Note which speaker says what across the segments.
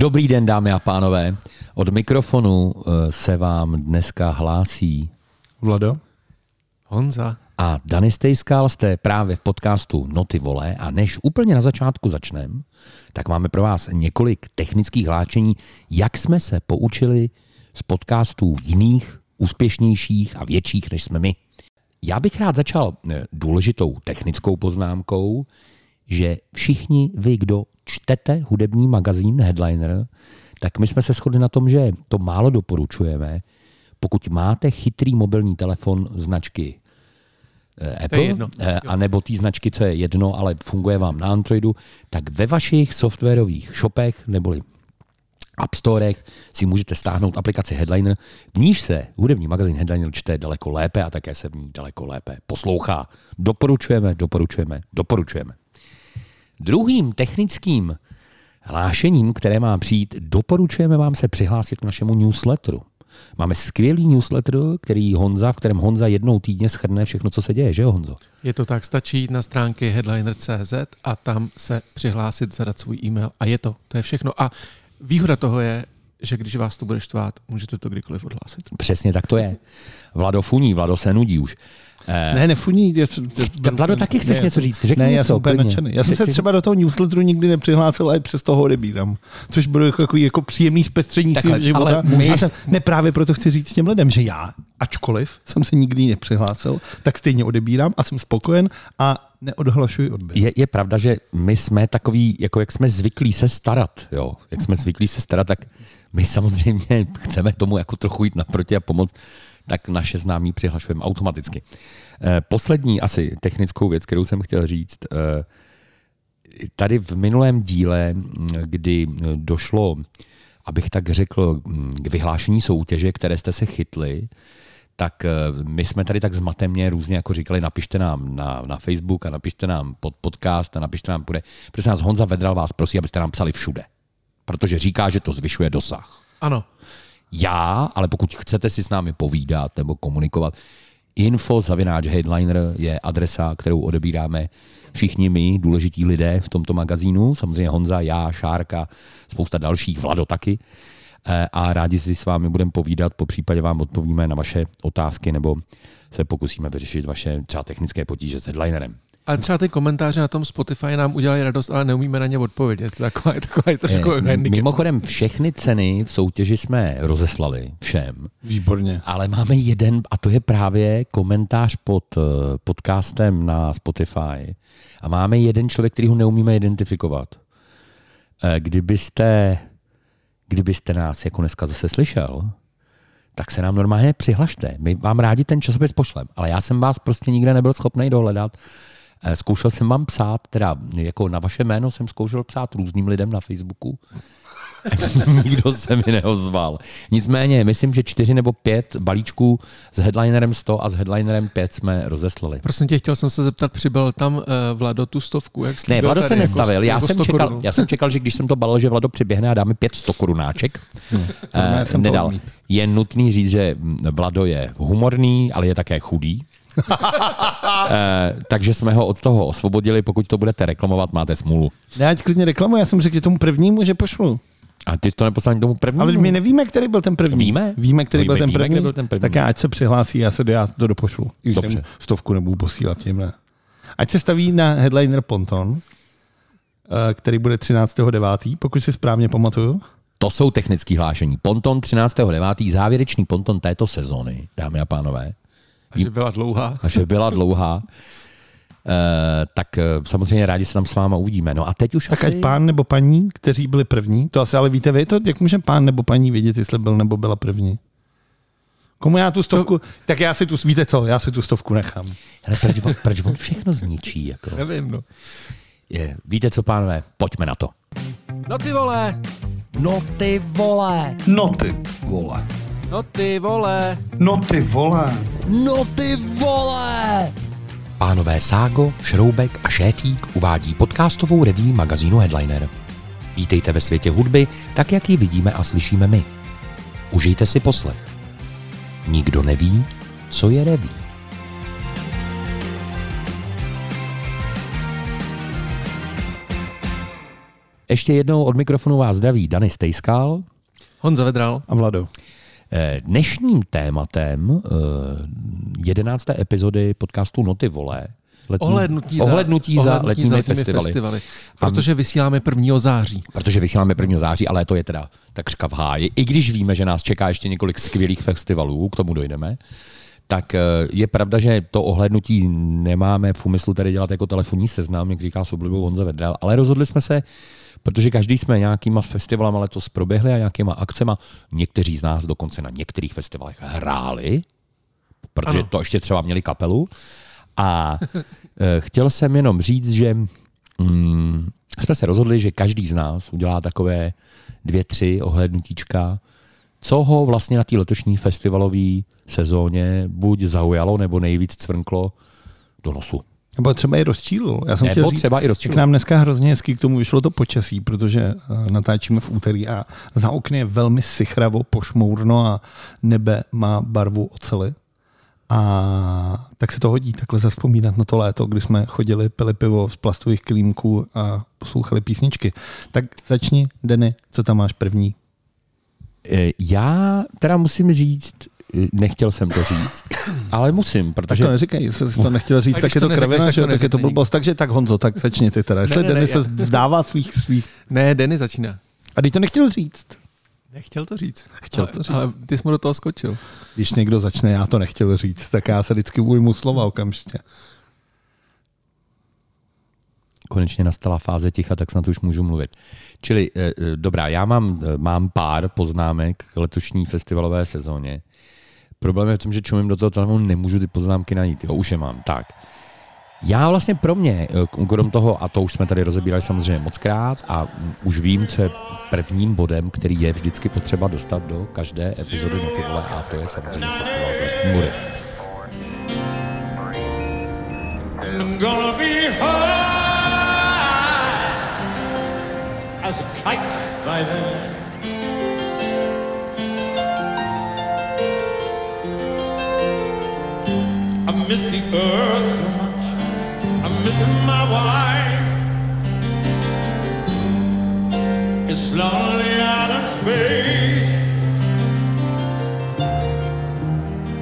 Speaker 1: Dobrý den, dámy a pánové. Od mikrofonu eh, se vám dneska hlásí
Speaker 2: Vlado?
Speaker 3: Honza.
Speaker 1: a Dany Stejskal jste právě v podcastu Noty vole a než úplně na začátku začneme, tak máme pro vás několik technických hláčení, jak jsme se poučili z podcastů jiných, úspěšnějších a větších, než jsme my. Já bych rád začal eh, důležitou technickou poznámkou, že všichni vy, kdo čtete hudební magazín Headliner, tak my jsme se shodli na tom, že to málo doporučujeme. Pokud máte chytrý mobilní telefon značky eh, Apple,
Speaker 3: jedno.
Speaker 1: eh, a nebo té značky, co je jedno, ale funguje vám na Androidu, tak ve vašich softwarových shopech neboli App Storech si můžete stáhnout aplikaci Headliner, v níž se hudební magazín Headliner čte daleko lépe a také se v ní daleko lépe poslouchá. Doporučujeme, doporučujeme, doporučujeme. Druhým technickým hlášením, které má přijít, doporučujeme vám se přihlásit k našemu newsletteru. Máme skvělý newsletter, který Honza, v kterém Honza jednou týdně schrne všechno, co se děje, že jo Honzo?
Speaker 3: Je to tak, stačí jít na stránky headliner.cz a tam se přihlásit, zadat svůj e-mail a je to. To je všechno. A výhoda toho je, že když vás to bude štvát, můžete to kdykoliv odhlásit.
Speaker 1: Přesně tak to je. Vlado funí, Vlado se nudí už. Eh,
Speaker 2: Ne, nefuní. Já,
Speaker 1: Vlado, taky chceš
Speaker 2: ne,
Speaker 1: něco
Speaker 2: já
Speaker 1: říct? Řekni
Speaker 2: ne, já
Speaker 1: něco,
Speaker 2: jsem úplně nadšený. Já jsem se třeba do toho newsletteru nikdy nepřihlásil, ale přes toho odebírám. Což bude jako, takový jako příjemný zpestření svého života.
Speaker 1: ale my-
Speaker 2: jsem- ne, právě proto chci říct těm lidem, že já, ačkoliv jsem se nikdy nepřihlásil, tak stejně odebírám a jsem spokojen a neodhlašuji odběr.
Speaker 1: je, je pravda, že my jsme takový, jako jak jsme zvyklí se starat, jo, jak jsme zvyklí se starat, tak my samozřejmě chceme tomu jako trochu jít naproti a pomoct, tak naše známí přihlašujeme automaticky. Eh, Poslední asi technickou věc, kterou jsem chtěl říct, eh, tady v minulém díle, kdy došlo, abych tak řekl, k vyhlášení soutěže, které jste se chytli, tak eh, my jsme tady tak zmatemně různě jako říkali, napište nám na, na Facebook a napište nám pod podcast a napište nám půjde. Prosím nás, Honza Vedral vás prosí, abyste nám psali všude. Protože říká, že to zvyšuje dosah.
Speaker 3: Ano.
Speaker 1: Já, ale pokud chcete si s námi povídat nebo komunikovat, info zavináč headliner je adresa, kterou odebíráme všichni my, důležití lidé v tomto magazínu, samozřejmě Honza, já, Šárka, spousta dalších, Vlado taky. Eh, A rádi si s vámi budeme povídat, po případě vám odpovíme na vaše otázky nebo se pokusíme vyřešit vaše třeba technické potíže s headlinerem.
Speaker 3: Ale třeba ty komentáře na tom Spotify nám udělají radost, ale neumíme na ně odpovědět. Taková je taková je trošku
Speaker 1: Eh,
Speaker 3: handicap.
Speaker 1: Mimochodem, všechny ceny v soutěži jsme rozeslali všem.
Speaker 2: Výborně.
Speaker 1: Ale máme jeden, a to je právě komentář pod eh, podcastem na Spotify. A máme jeden člověk, který ho neumíme identifikovat. Eh, Kdybyste, kdybyste nás jako dneska zase slyšel, tak se nám normálně přihlašte. My vám rádi ten časopis pošlem, ale já jsem vás prostě nikde nebyl schopný dohledat. Eh, Zkoušel jsem vám psát, teda jako na vaše jméno jsem zkoušel psát různým lidem na Facebooku. Nikdo se mi neozval. Nicméně, myslím, že čtyři nebo pět balíčků s headlinerem 100 a s headlinerem 5 jsme rozeslali.
Speaker 3: Prosím tě, chtěl jsem se zeptat, přibyl tam uh, Vlado tu stovku? Jak
Speaker 1: Ne, Vlado se nestavil.
Speaker 3: Jako,
Speaker 1: Já
Speaker 3: jako
Speaker 1: jsem,
Speaker 3: 100
Speaker 1: čekal,
Speaker 3: korun.
Speaker 1: já jsem čekal, že když jsem to balil, že Vlado přiběhne a dáme pět 100 korunáček.
Speaker 2: jsem to
Speaker 1: nedal. Je nutný říct, že Vlado je humorný, ale je také chudý. Eh, takže jsme ho od toho osvobodili. Pokud to budete reklamovat, máte smůlu.
Speaker 2: Ne, ať klidně reklamu, já jsem řekl že tomu prvnímu, že pošlu.
Speaker 1: A ty to neposlal tomu prvnímu?
Speaker 2: Ale my nevíme, který byl ten první.
Speaker 1: Víme?
Speaker 2: Víme, který
Speaker 1: Víme,
Speaker 2: byl ten první.
Speaker 1: který byl ten první.
Speaker 2: Tak já ať se přihlásí, já se já to dopošlu. Když
Speaker 1: Dobře.
Speaker 2: jsem stovku nebudu posílat tímhle. Ať se staví na headliner Ponton, eh, který bude 13.9., pokud si správně pamatuju.
Speaker 1: To jsou technické hlášení. Ponton 13.9. závěrečný ponton této sezóny, dámy a pánové.
Speaker 3: A že byla dlouhá.
Speaker 1: A že byla dlouhá. Uh, tak uh, samozřejmě rádi se tam s váma uvidíme. No a teď už
Speaker 2: Tak
Speaker 1: asi...
Speaker 2: ať pán nebo paní, kteří byli první, to asi ale víte vy, to, jak může pán nebo paní vědět, jestli byl nebo byla první? Komu já tu stovku, to... tak já si tu, víte co, já si tu stovku nechám.
Speaker 1: Ale proč, on, proč on všechno zničí? Jako?
Speaker 3: Nevím, no.
Speaker 1: Je, víte co, pánové, pojďme na to.
Speaker 3: No ty vole,
Speaker 1: No ty vole!
Speaker 4: No ty vole.
Speaker 3: No ty vole.
Speaker 4: No ty vole.
Speaker 1: No ty vole! Pánové Ságo, Šroubek a Šéfík uvádí podcastovou review magazínu Headliner. Vítejte ve světě hudby, tak jak ji vidíme a slyšíme my. Užijte si poslech. Nikdo neví, co je review. Ještě jednou od mikrofonu vás zdraví Dany Stejskal.
Speaker 3: Honza Vedral.
Speaker 2: A Vlado.
Speaker 1: Eh, Dnešním tématem eh, jedenácté epizody podcastu Noty vole letní,
Speaker 3: Ohlednutí za,
Speaker 1: ohlednutí za letními festivaly.
Speaker 3: festivaly. Protože vysíláme 1. září.
Speaker 1: Protože vysíláme 1. září, ale to je teda takřka v háji. I když víme, že nás čeká ještě několik skvělých festivalů, k tomu dojdeme, tak eh, je pravda, že to ohlednutí nemáme v úmyslu tady dělat jako telefonní seznam, jak říká s oblibou Honza Vedral, ale rozhodli jsme se, protože každý jsme nějakýma festivalama letos proběhli a nějakýma akcema. Někteří z nás dokonce na některých festivalech hráli, protože
Speaker 3: Ano.
Speaker 1: to ještě třeba měli kapelu. A eh, chtěl jsem jenom říct, že mm, jsme se rozhodli, že každý z nás udělá takové dvě, tři ohlednutíčka, co ho vlastně na té letošní festivalové sezóně buď zaujalo, nebo nejvíc cvrnklo do nosu.
Speaker 2: Nebo třeba i rozčílil. Já jsem
Speaker 1: Nebo
Speaker 2: chtěl říct,
Speaker 1: třeba i rozčílil.
Speaker 2: k nám dneska hrozně hezky k tomu vyšlo to počasí, protože eh, natáčíme v úterý a za okny je velmi sichravo, pošmourno a nebe má barvu ocely. A tak se to hodí takhle zaspomínat na to léto, kdy jsme chodili, pili pivo z plastových klímků a poslouchali písničky. Tak začni, Denny, co tam máš první?
Speaker 1: Eh, Já teda musím říct, nechtěl jsem to říct, ale musím,
Speaker 2: Tak
Speaker 1: protože
Speaker 2: to neříkej, jestli jsi to nechtěl říct, tak je
Speaker 3: to
Speaker 2: kravina,
Speaker 3: tak
Speaker 2: že
Speaker 3: to
Speaker 2: jo, tak je to blbost. Takže tak Honzo, tak začni ty teda. Jestli
Speaker 3: Ne, ne,
Speaker 2: Denny
Speaker 3: ne,
Speaker 2: se
Speaker 3: já-
Speaker 2: vzdává svých, svých...
Speaker 3: Ne, Denny začíná.
Speaker 2: A teď to nechtěl říct.
Speaker 3: Nechtěl to říct.
Speaker 2: Chtěl
Speaker 3: ale,
Speaker 2: to říct.
Speaker 3: Ale ty jsi mu do toho skočil.
Speaker 2: Když někdo začne, já to nechtěl říct, tak já se vždycky ujmu slova okamžitě.
Speaker 1: konečně nastala fáze ticha, tak snad už můžu mluvit. Čili, eh, eh, dobrá, já mám, eh, mám pár poznámek k letošní festivalové sezóně. Problém je v tom, že čumím do toho telefonu, nemůžu ty poznámky najít. Jo, už je mám. Tak. Já vlastně pro mě, eh, krom toho, a to už jsme tady rozebírali samozřejmě moc krát, a už vím, co je prvním bodem, který je vždycky potřeba dostat do každé epizody na ty vole, a to je samozřejmě festival
Speaker 5: high as a kite by then. Miss so much. I'm missing my wife. It's lonely out in space.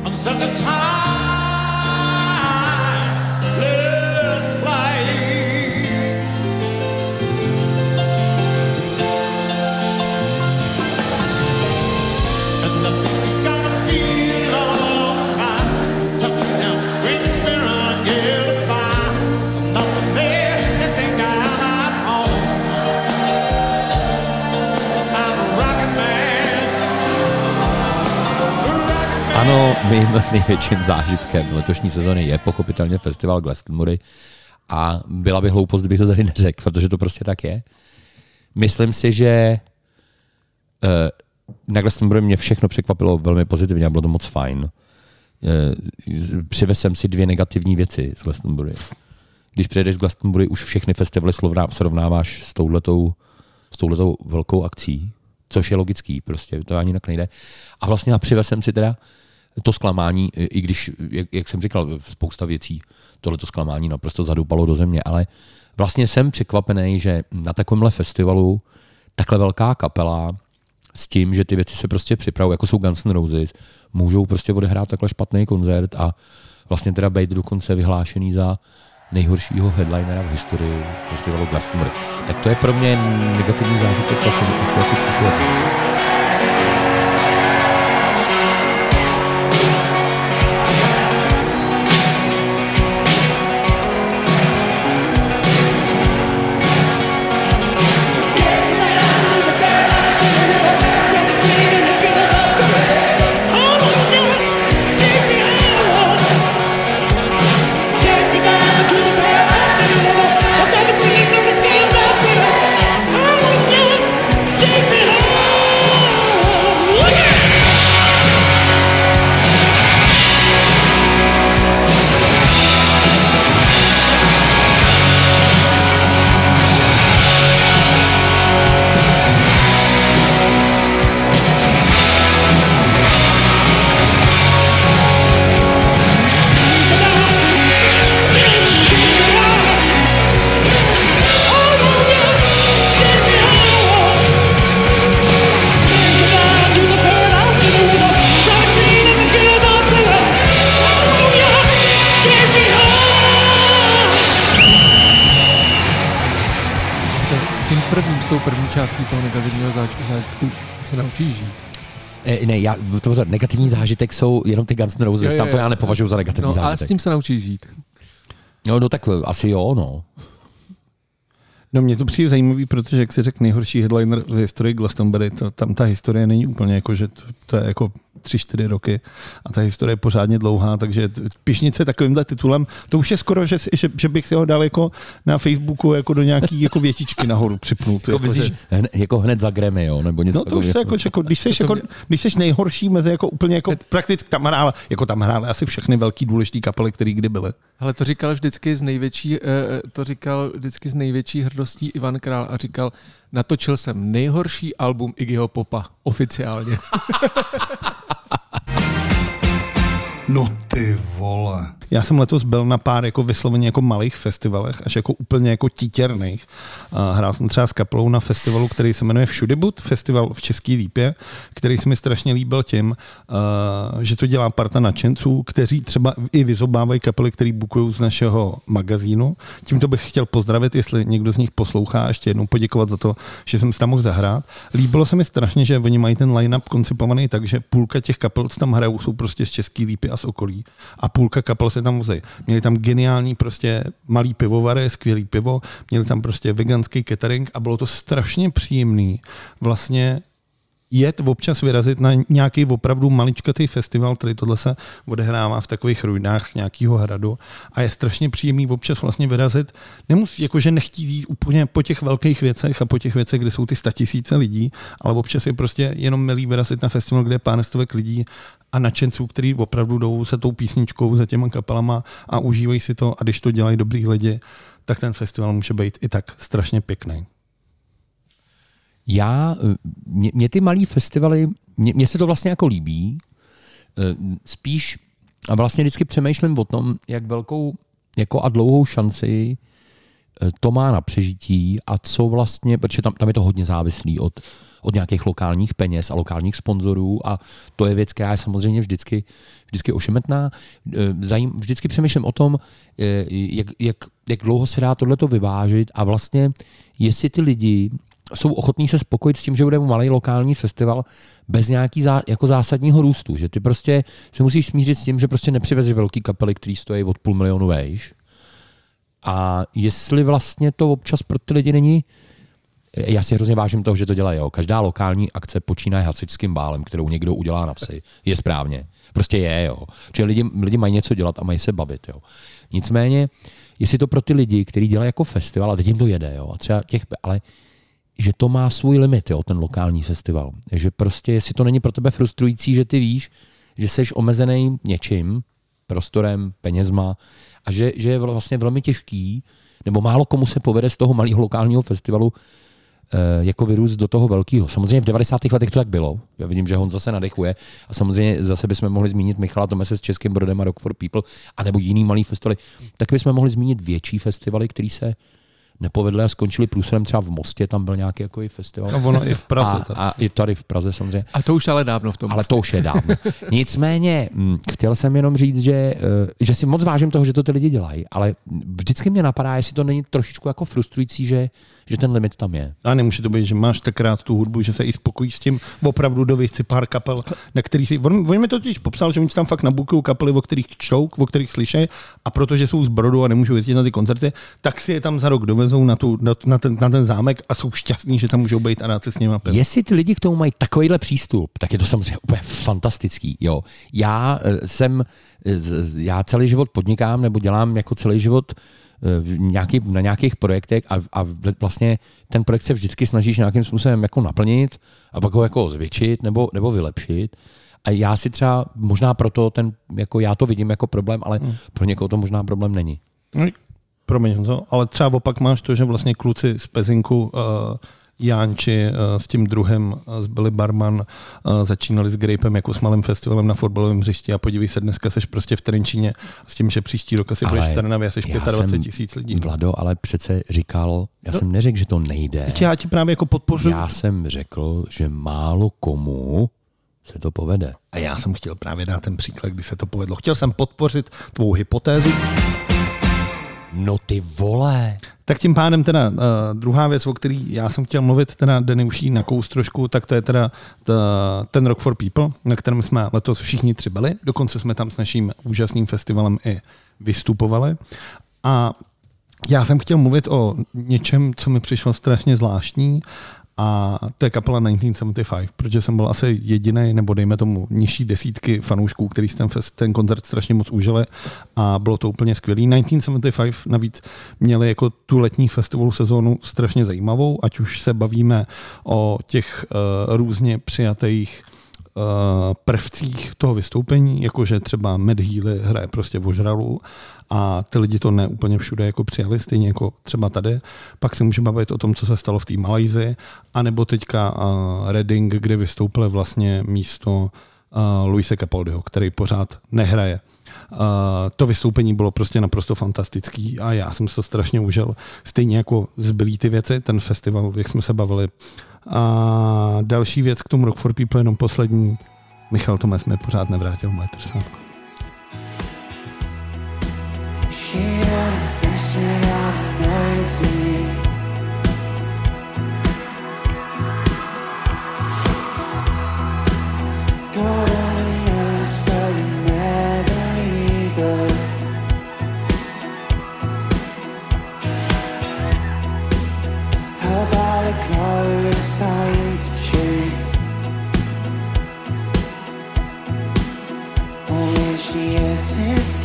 Speaker 5: On such a timeless
Speaker 1: Ano, mým největším zážitkem letošní sezóny je pochopitelně festival Glastonbury a byla by hloupost, kdybych to tady neřekl, protože to prostě tak je. Myslím si, že eh, na Glastonbury mě všechno překvapilo velmi pozitivně a bylo to moc fajn. Eh, Přivez jsem si dvě negativní věci z Glastonbury. Když přijedeš z Glastonbury, už všechny festivaly srovnáváš s touhletou, s touhletou velkou akcí, což je logický, prostě to ani jinak nejde. A vlastně a přivez jsem si teda to zklamání, i když, jak, jak jsem říkal, spousta věcí, tohle to zklamání naprosto zadoupalo do země, ale vlastně jsem překvapený, že na takovémhle festivalu takhle velká kapela s tím, že ty věci se prostě připravují, jako jsou Guns N' Roses, můžou prostě odehrát takhle špatný koncert a vlastně teda být dokonce vyhlášený za nejhoršího headlinera v historii festivalu Glastonbury. Tak to je pro mě negativní zážitek, to jsem asi číslo jsou jenom ty Guns N' Roses,
Speaker 3: jo,
Speaker 1: tam to já nepovažuji za negativní
Speaker 3: No, ale
Speaker 1: zážitek.
Speaker 3: s tím se naučíš žít.
Speaker 1: No, no tak asi jo, no.
Speaker 2: No mně to přijde zajímavý, protože jak si řekl nejhorší headliner v historii Glastonbury, to, tam ta historie není úplně jako, že to, to je jako tři, čtyři roky a ta historie je pořádně dlouhá, takže pišnice takovýmhle titulem, to už je skoro, že, že, že bych si ho dal jako na Facebooku jako do nějaký jako větičky nahoru připnout.
Speaker 1: Jako,
Speaker 2: Jako,
Speaker 1: myslíš,
Speaker 2: že,
Speaker 1: hned, jako hned za Grammy, jo, nebo něco
Speaker 2: no to už se jako, že jako, když jsi, jako,
Speaker 3: mě-
Speaker 2: když jsi nejhorší mezi jako úplně jako prakticky tam hrála, jako tam hrály asi všechny velký důležitý kapely, které kdy byly.
Speaker 3: Ale to říkal vždycky z největší, eh, to říkal vždycky z největší hrdostí Ivan Král a říkal, natočil jsem nejhorší album Iggyho Popa, oficiálně.
Speaker 4: No ty vole.
Speaker 2: Já jsem letos byl na pár jako vysloveně jako malých festivalech, až jako úplně jako títěrných. Hrál jsem třeba s kapelou na festivalu, který se jmenuje Všudybud, festival v České Lípě, který se mi strašně líbil tím, že to dělá parta nadšenců, kteří třeba i vyzobávají kapely, který bukují z našeho magazínu. Tímto bych chtěl pozdravit, jestli někdo z nich poslouchá, ještě jednou poděkovat za to, že jsem si tam mohl zahrát. Líbilo se mi strašně, že oni mají ten line-up koncipovaný tak, že půlka těch kapel, co tam hrajou, jsou prostě z České Lípy a z okolí. A půlka kapel se tam vozí. Měli tam geniální prostě malý pivovary, skvělý pivo, měli tam prostě veganský catering a bylo to strašně příjemný vlastně jet občas vyrazit na nějaký opravdu maličkatý festival, který tohle se odehrává v takových ruinách nějakého hradu a je strašně příjemný občas vlastně vyrazit. Nemusí, jakože nechtít jít úplně po těch velkých věcech a po těch věcech, kde jsou ty statisíce lidí, ale občas je prostě jenom milý vyrazit na festival, kde je pár stovek lidí a nadšenců, který opravdu jdou se tou písničkou, za těma kapelama a užívají si to a když to dělají dobrý lidi, tak ten festival může být i tak strašně pěkný.
Speaker 1: Já, mě, mě ty malý festivaly, mě, mě se to vlastně jako líbí, Eh, spíš a vlastně vždycky přemýšlím o tom, jak velkou jako a dlouhou šanci to má na přežití a co vlastně, protože tam, tam je to hodně závislý od, od nějakých lokálních peněz a lokálních sponzorů a to je věc, která je samozřejmě vždycky, vždycky ošemetná. Eh, Zajím, vždycky přemýšlím o tom, eh, jak, jak, jak dlouho se dá tohleto vyvážit a vlastně jestli ty lidi jsou ochotní se spokojit s tím, že bude malý lokální festival bez nějaký zá, jako zásadního růstu. Že ty prostě se musíš smířit s tím, že prostě nepřivezeš velký kapely, který stojí od půl milionu vejš. A jestli vlastně to občas pro ty lidi není já si hrozně vážím toho, že to dělají. Jo. Každá lokální akce počínaje hasičským bálem, kterou někdo udělá na vsi. Je správně. Prostě je. Jo. Čili lidi, lidi mají něco dělat a mají se bavit. Jo. Nicméně, jestli to pro ty lidi, kteří dělají jako festival, a teď jim to jede, jo, a třeba těch, ale že to má svůj limit, jo, ten lokální festival. Že prostě, jestli to není pro tebe frustrující, že ty víš, že jsi omezený něčím, prostorem, penězma a že, že je vlastně velmi těžký, nebo málo komu se povede z toho malého lokálního festivalu eh, jako vyrůst do toho velkého. Samozřejmě v 90. letech to tak bylo. Já vidím, že Honza se nadechuje. A samozřejmě zase bychom mohli zmínit Michala Tomese s Českým Brodem a Rock for People, anebo jiný malý festivaly. Tak bychom mohli zmínit větší festivaly, které se nepovedly a skončily průsledem třeba v Mostě, tam byl nějaký jako festival.
Speaker 2: A ono i v Praze.
Speaker 1: A, a i tady v Praze samozřejmě.
Speaker 3: A to už ale dávno v tom.
Speaker 1: Ale to už je dávno. Nicméně, hm, chtěl jsem jenom říct, že, eh, že si moc vážím toho, že to ty lidi dělají, ale vždycky mě napadá, jestli to není trošičku jako frustrující, že, že ten limit tam je.
Speaker 2: A nemůže to být, že máš tak rád tu hudbu, že se i spokojíš s tím opravdu do si pár kapel, na který si... On, on mi to totiž popsal, že oni si tam fakt nabukují kapely, o kterých čtou, o kterých slyšejí a protože jsou z Brodu a nemůžou jezdit na ty koncerty, tak si je tam za rok dovezou na, tu, na, na, ten, na ten zámek a jsou šťastní, že tam můžou být a rád se s nimi.
Speaker 1: Jestli ty lidi k tomu mají takovýhle přístup, tak je to samozřejmě úplně fantastický. Jo. Já eh, jsem, eh, já celý život podnikám nebo dělám jako celý život v nějaký, na nějakých projektech a, a vlastně ten projekt se vždycky snažíš nějakým způsobem jako naplnit a pak ho jako zvětšit nebo, nebo vylepšit. A já si třeba, možná proto ten, jako já to vidím jako problém, ale pro někoho to možná problém není.
Speaker 2: No, Promiň, Honzo, ale třeba opak máš to, že vlastně kluci z Pezinku, uh, Jánči uh, s tím druhým, uh, s Billy Barman, uh, začínali s Grapem jako s malým festivalem na fotbalovém hřišti a podívej se, dneska seš prostě v Trenčíně s tím, že příští rok asi
Speaker 1: Ale
Speaker 2: budeš v Trnavě seš
Speaker 1: já
Speaker 2: 25
Speaker 1: jsem-
Speaker 2: tisíc lidí.
Speaker 1: Vlado ale přece říkal, já jsem neřekl, že to nejde.
Speaker 2: Já ti právě jako podpořu.
Speaker 1: Já jsem řekl, že málo komu se to povede.
Speaker 2: A já jsem chtěl právě dát ten příklad, kdy se to povedlo. Chtěl jsem podpořit tvou hypotézu.
Speaker 1: No ty vole.
Speaker 2: Tak tím pádem teda uh, druhá věc, o který já jsem chtěl mluvit, teda Denny už jí nakous trošku, tak to je teda ta, ten Rock for People, na kterém jsme letos všichni tři byli. Dokonce jsme tam s naším úžasným festivalem i vystupovali. A já jsem chtěl mluvit o něčem, co mi přišlo strašně zvláštní a to je kapela 1975, protože jsem byl asi jediný, nebo dejme tomu nižší desítky fanoušků, který ten, fest, ten koncert strašně moc užili a bylo to úplně skvělý. 1975 navíc měli jako tu letní festivalu sezónu strašně zajímavou, ať už se bavíme o těch uh, různě přijatých prvcích toho vystoupení, jakože třeba Mad Healy hraje prostě ožralu a ty lidi to ne úplně všude jako přijali, stejně jako třeba tady. Pak se můžeme bavit o tom, co se stalo v té Malajzi, anebo teďka uh, Reading, kde vystoupili vlastně místo uh, Luise Capaldiho, který pořád nehraje. To vystoupení bylo prostě naprosto fantastický a já jsem se to strašně užil. Stejně jako zbylý ty věci, ten festival, jak jsme se bavili. A další věc k tomu Rock for People, jenom poslední. Michal Tomes mi pořád nevrátil moje trsátko.
Speaker 6: She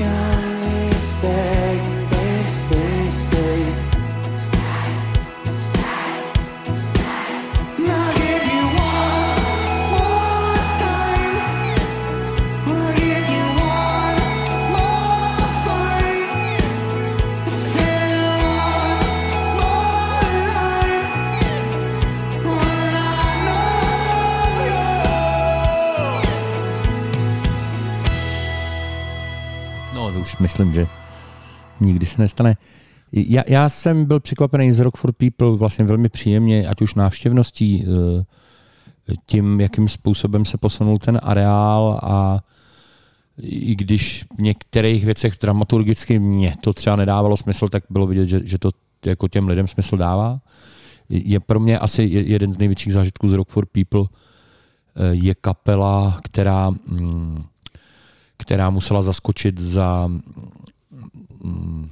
Speaker 6: is is gone,
Speaker 1: Už myslím, že nikdy se nestane. Já, já jsem byl překvapený z Rock for People vlastně velmi příjemně, ať už návštěvností, eh, tím, jakým způsobem se posunul ten areál a i když v některých věcech dramaturgicky mě to třeba nedávalo smysl, tak bylo vidět, že, že to jako těm lidem smysl dává. Je pro mě asi je- jeden z největších zážitků z Rock for People eh, je kapela, která mm, která musela zaskočit za mm,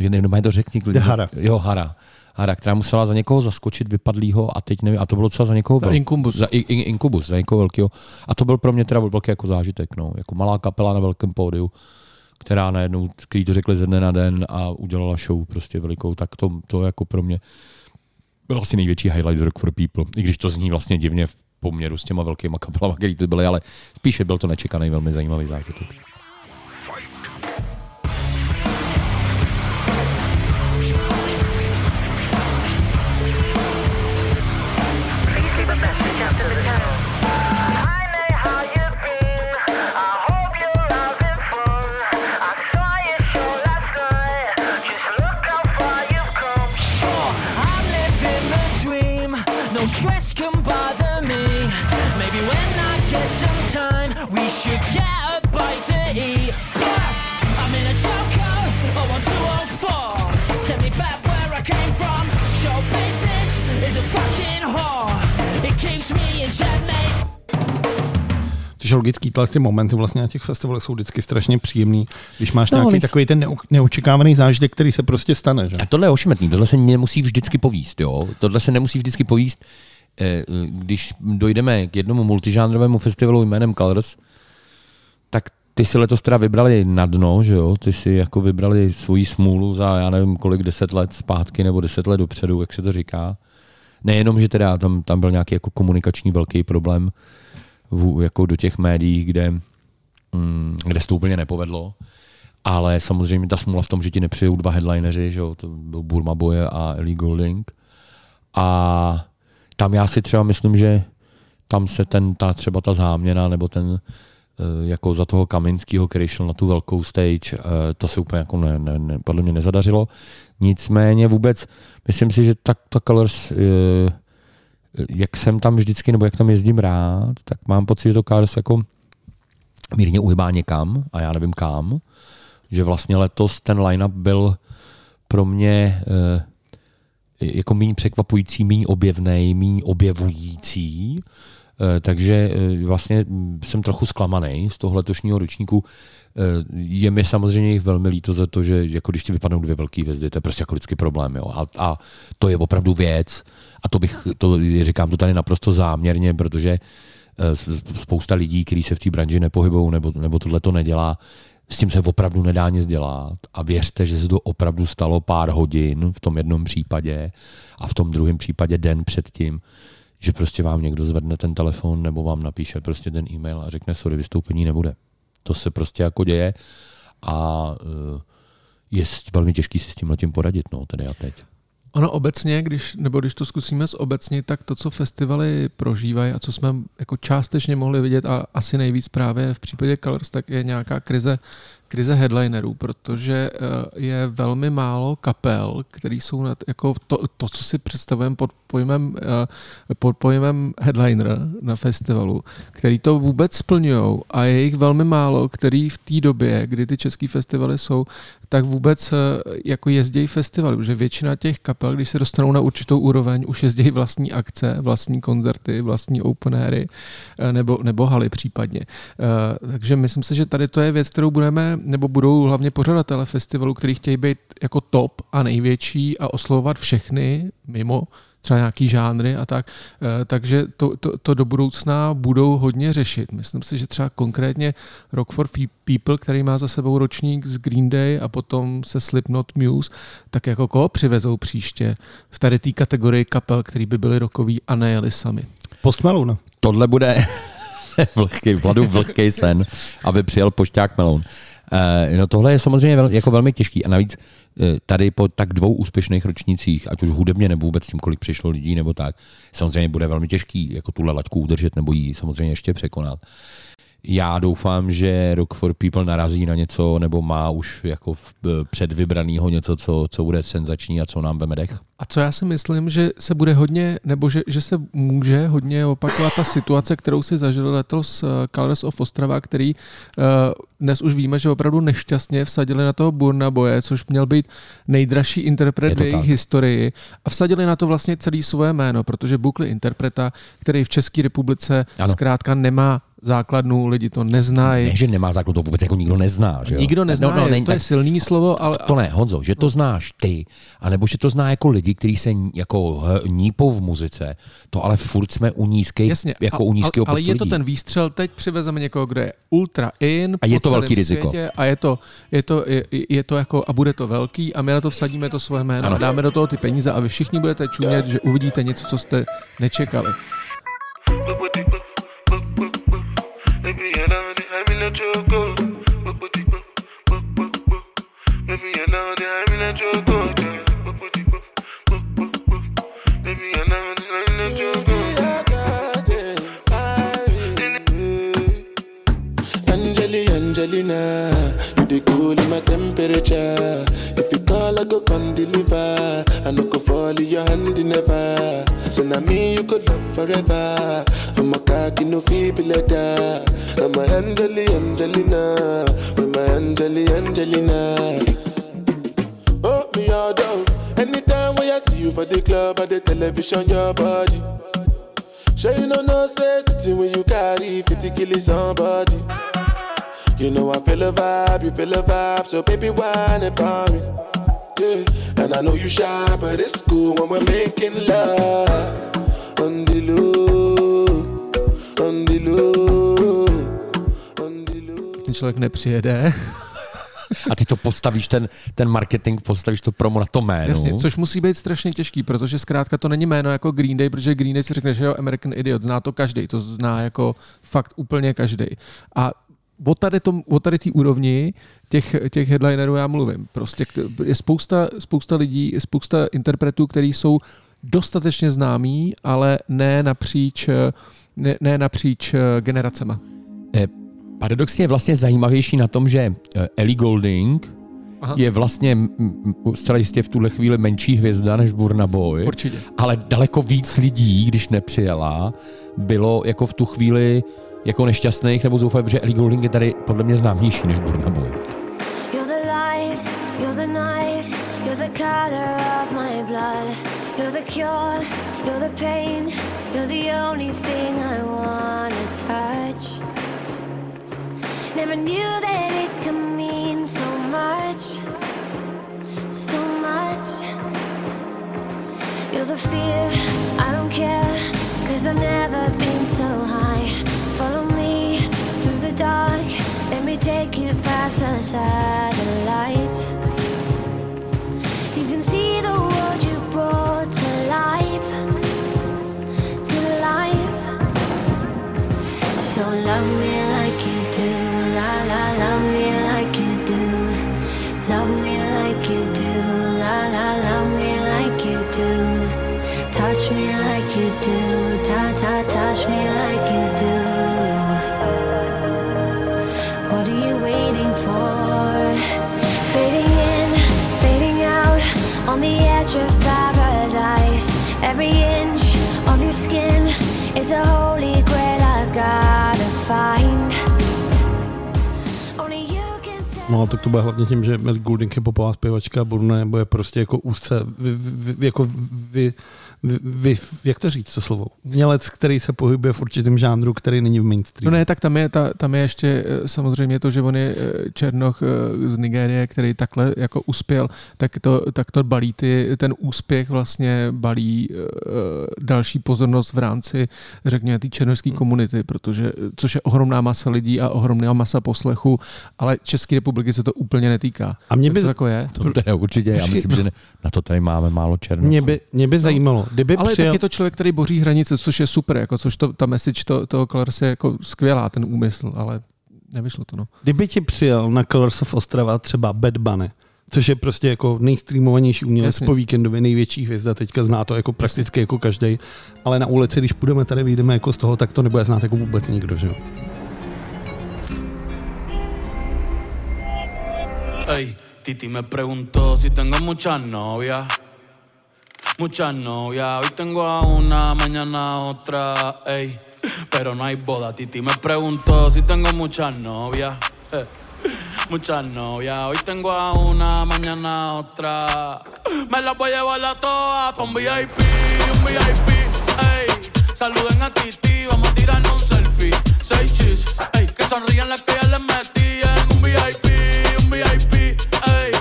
Speaker 1: jenom to řekni klidně.
Speaker 2: Hara.
Speaker 1: Jo, Hara. Hara, která musela za někoho zaskočit vypadlýho a teď nevím, a to bylo třeba za někoho
Speaker 3: Za
Speaker 1: vel-
Speaker 3: Incubus.
Speaker 1: Za in, in, Incubus, za někoho velkého. A to byl pro mě teda velký jako zážitek, no. Jako malá kapela na velkém pódiu, která najednou, který to řekli ze dne na den a udělala show prostě velikou, tak to, to jako pro mě byl asi největší highlight z Rock for People. I když to zní vlastně divně v poměru s těma velkýma kapelama, který to byly, ale spíše byl to nečekaný, velmi zajímavý zážitek.
Speaker 2: Což je logický, tyhle ty momenty vlastně na těch festivalech jsou vždycky strašně příjemný, když máš
Speaker 1: No,
Speaker 2: nějaký
Speaker 1: ale-
Speaker 2: takový ten neo- neočekávaný zážitek, který se prostě stane. Že?
Speaker 1: A tohle je ošemetný, tohle se nemusí vždycky povíst, jo. Tohle se nemusí vždycky povíst. Eh, Když dojdeme k jednomu multižánrovému festivalu jménem Colors, tak ty si letos teda vybrali na dno, že jo? Ty si jako vybrali svoji smůlu za, já nevím, kolik, deset let zpátky nebo deset let dopředu, jak se to říká. Nejenom, že teda tam, tam byl nějaký jako komunikační velký problém v, jako do těch médií, kde, mm, kde se to úplně nepovedlo, ale samozřejmě ta smůla v tom, že ti nepřijou dva headlineři, že jo? to byl Burma Boye a Ellie Golding. A tam já si třeba myslím, že tam se ten, ta, třeba ta záměna nebo ten eh, jako za toho Kaminského, který šel na tu velkou stage, eh, to se úplně jako ne, ne, ne, podle mě nezadařilo. Nicméně vůbec, myslím si, že ta, ta Colors, eh, jak jsem tam vždycky, nebo jak tam jezdím rád, tak mám pocit, že to Colors jako mírně uhybá někam a já nevím kam, že vlastně letos ten line-up byl pro mě eh, jako méně překvapující, méně objevný, méně objevující. Eh, Takže eh, vlastně jsem trochu zklamaný z toho letošního ročníku. Eh, Je mi samozřejmě jich velmi líto za to, že jako když ti vypadnou dvě velké hvězdy, to je prostě jako vždycky problém. Jo. A, a, to je opravdu věc. A to bych, to říkám to tady naprosto záměrně, protože spousta lidí, kteří se v té branži nepohybují nebo, nebo tohle to nedělá, s tím se opravdu nedá nic dělat. A věřte, že se to opravdu stalo pár hodin v tom jednom případě a v tom druhém případě den předtím, že prostě vám někdo zvedne ten telefon nebo vám napíše prostě ten e-mail a řekne, sorry, vystoupení nebude. To se prostě jako děje a eh, je velmi těžký si s tím tím poradit, no, tady a teď.
Speaker 3: Ono obecně, když, nebo když to zkusíme obecně, tak to, co festivaly prožívají a co jsme jako částečně mohli vidět a asi nejvíc právě v případě Colors, tak je nějaká krize, krize headlinerů, protože eh, je velmi málo kapel, který jsou na, jako to, to, co si představujeme pod pojmem, eh, pod pojmem headliner na festivalu, který to vůbec splňují a je jich velmi málo, který v té době, kdy ty český festivaly jsou, tak vůbec eh, jako jezdí festivaly, protože většina těch kapel, když se dostanou na určitou úroveň, už jezdí vlastní akce, vlastní koncerty, vlastní open airy eh, nebo, nebo haly případně. Eh, Takže myslím si, že tady to je věc, kterou budeme, nebo budou hlavně pořadatele festivalu, který chtějí být jako top a největší a oslovovat všechny mimo třeba nějaký žánry a tak. Eh, Takže to, to, to do budoucna budou hodně řešit. Myslím si, že třeba konkrétně Rock for People, který má za sebou ročník z Green Day a potom se Slipknot Muse, tak jako koho přivezou příště v tady té kategorii kapel, který by byly rokový a nejeli sami.
Speaker 2: Post Malone.
Speaker 1: Tohle bude vlhký, Vladu vlhký sen, aby přijel pošťák Melon. Eh, No tohle je samozřejmě vel, jako velmi těžký a navíc eh, tady po tak dvou úspěšných ročnících, ať už hudebně nebo vůbec tím, kolik přišlo lidí nebo tak, samozřejmě bude velmi těžký jako tuhle laťku udržet nebo ji samozřejmě ještě překonat. Já doufám, že Rock for People narazí na něco, nebo má už jako v- předvybranýho něco, co, co bude senzační a co nám veme dech.
Speaker 3: A co já si myslím, že se bude hodně, nebo že, že se může hodně opakovat ta situace, kterou si zažil letos uh, Colors of Ostrava, který uh, dnes už víme, že opravdu nešťastně vsadili na toho Burna Boje, což měl být nejdražší interpret v jejich
Speaker 1: tak.
Speaker 3: historii a vsadili na to vlastně celý svoje jméno, protože bukli interpreta, který v České republice
Speaker 1: Ano.
Speaker 3: zkrátka nemá základnu, lidi to neznají.
Speaker 1: Ne, že nemá základ, to vůbec jako nikdo nezná. Že jo?
Speaker 3: Nikdo nezná,
Speaker 1: no, no, není
Speaker 3: to je silný slovo, ale
Speaker 1: To ne, Honzo, že to znáš ty, anebo že to zná jako lidi, kteří se jako nípou v muzice, to ale furt jsme u nízkých,
Speaker 3: Jasně,
Speaker 1: jako
Speaker 3: a-
Speaker 1: u nízkého
Speaker 3: ale, ale je to
Speaker 1: lidí.
Speaker 3: ten výstřel, teď přivezeme někoho, kdo je ultra in
Speaker 1: A je to velký riziko.
Speaker 3: Světě a je to, je, to, je, je to jako, a bude to velký a my na to vsadíme to svoje jméno
Speaker 1: Ano.
Speaker 3: a dáme do toho ty peníze a vy všichni budete čumět, že uvidíte něco, co jste nečekali.
Speaker 7: Baby, you know that I'm in a choco. You the cool in my temperature. If you call, I go come deliver. I no go fall in your hand never. So now me you could love forever. I'm a cocky no feeble letter. I'm a Angeli, Angelina, with my Angeli, Angelina. Oh, me all down. Anytime when I see you for the club or the television, your body. Sure you know no say when you carry 50 kill somebody. You know I feel a vibe, you feel a vibe, so baby whine about me. Yeah, and I know you shy, but it's cool when we're making love on the low, on the low, on the low.
Speaker 3: Ten člověk nepřijede.
Speaker 1: A ty to postavíš, ten, ten marketing, postavíš to promo na to jméno.
Speaker 3: Jasně, což musí být strašně těžký, protože zkrátka to není jméno jako Green Day, protože Green Day si řekne, že jo, American Idiot, zná to každý, to zná jako fakt úplně každý. A o tady, tom, o tady té úrovni těch, těch headlinerů já mluvím. Prostě je spousta, spousta lidí, spousta interpretů, který jsou dostatečně známí, ale ne napříč, ne, ne napříč eh, generacema.
Speaker 1: Eh, Paradoxně je vlastně zajímavější na tom, že eh, Ellie Golding
Speaker 3: Aha.
Speaker 1: je vlastně zcela jistě v tuhle chvíli menší hvězda než Burna Boy.
Speaker 3: Určitě.
Speaker 1: Ale daleko víc lidí, když nepřijela, bylo jako v tu chvíli jako nešťastných nebo zoufalých, protože Ellie Goulding je tady podle mě známější než Burna Boy.
Speaker 8: Never knew that it could mean so much, so much. You're the fear, I don't care, cause I've never been so high. Dark, let me take you past the satellites. You can see the world you brought to life, to life. So love me like edge of paradise. Every inch of your skin is a holy grail I've gotta find.
Speaker 2: No, tak to bude hlavně tím, že Melly Goulding je popová zpěvačka, Brune nebo je prostě jako úzce, vy, vy, jako vy, vy, vy, jak to říct, to slovo? Mělec, který se pohybuje v určitém žánru, který není v
Speaker 3: No
Speaker 2: mainstreamu.
Speaker 3: ne, tak tam je, ta, tam je ještě eh, samozřejmě to, že on je eh, Černoch eh, z Nigérie, který takhle jako uspěl, tak to, tak to balí ty, ten úspěch vlastně balí další pozornost v rámci, řekněme, té černožské komunity, protože, což je ohromná masa lidí a ohromná masa poslechu, ale České republiky se to úplně netýká.
Speaker 2: A mě by,
Speaker 3: Tak to jako je.
Speaker 1: To teda určitě, já myslím, že ne, na to tady máme málo černochů.
Speaker 2: mě by, mě by zajímalo, kdyby
Speaker 3: Ale
Speaker 2: přijel...
Speaker 3: tak je to člověk, který boří hranice, což je super, jako, což to, ta message to, toho Colors je jako skvělá, ten úmysl, ale nevyšlo to. No.
Speaker 2: Kdyby ti přijel na Colors of Ostrava třeba Bad Bunny, což je prostě jako nejstreamovanější umělec
Speaker 3: Jasně.
Speaker 2: po víkendově, největší hvězda, teďka zná to jako prakticky jako každý, ale na ulici, když půjdeme tady, vyjdeme jako z toho, tak to nebude znát jako vůbec nikdo, že jo?
Speaker 9: Ey, Titi me preguntó si tengo muchas novias. Muchas novias. Hoy tengo a una, mañana otra. Ey, pero no hay boda. Titi me preguntó si tengo muchas novias. Eh, Muchas novias. Hoy tengo a una, mañana otra. Me las voy a llevar a todas pa' un VIP, un VIP. Ey, saluden a Titi, vamos a tirarnos un selfie. Seis chis, ey, que sonrían las que ya les metí en un VIP, un VIP. Ey,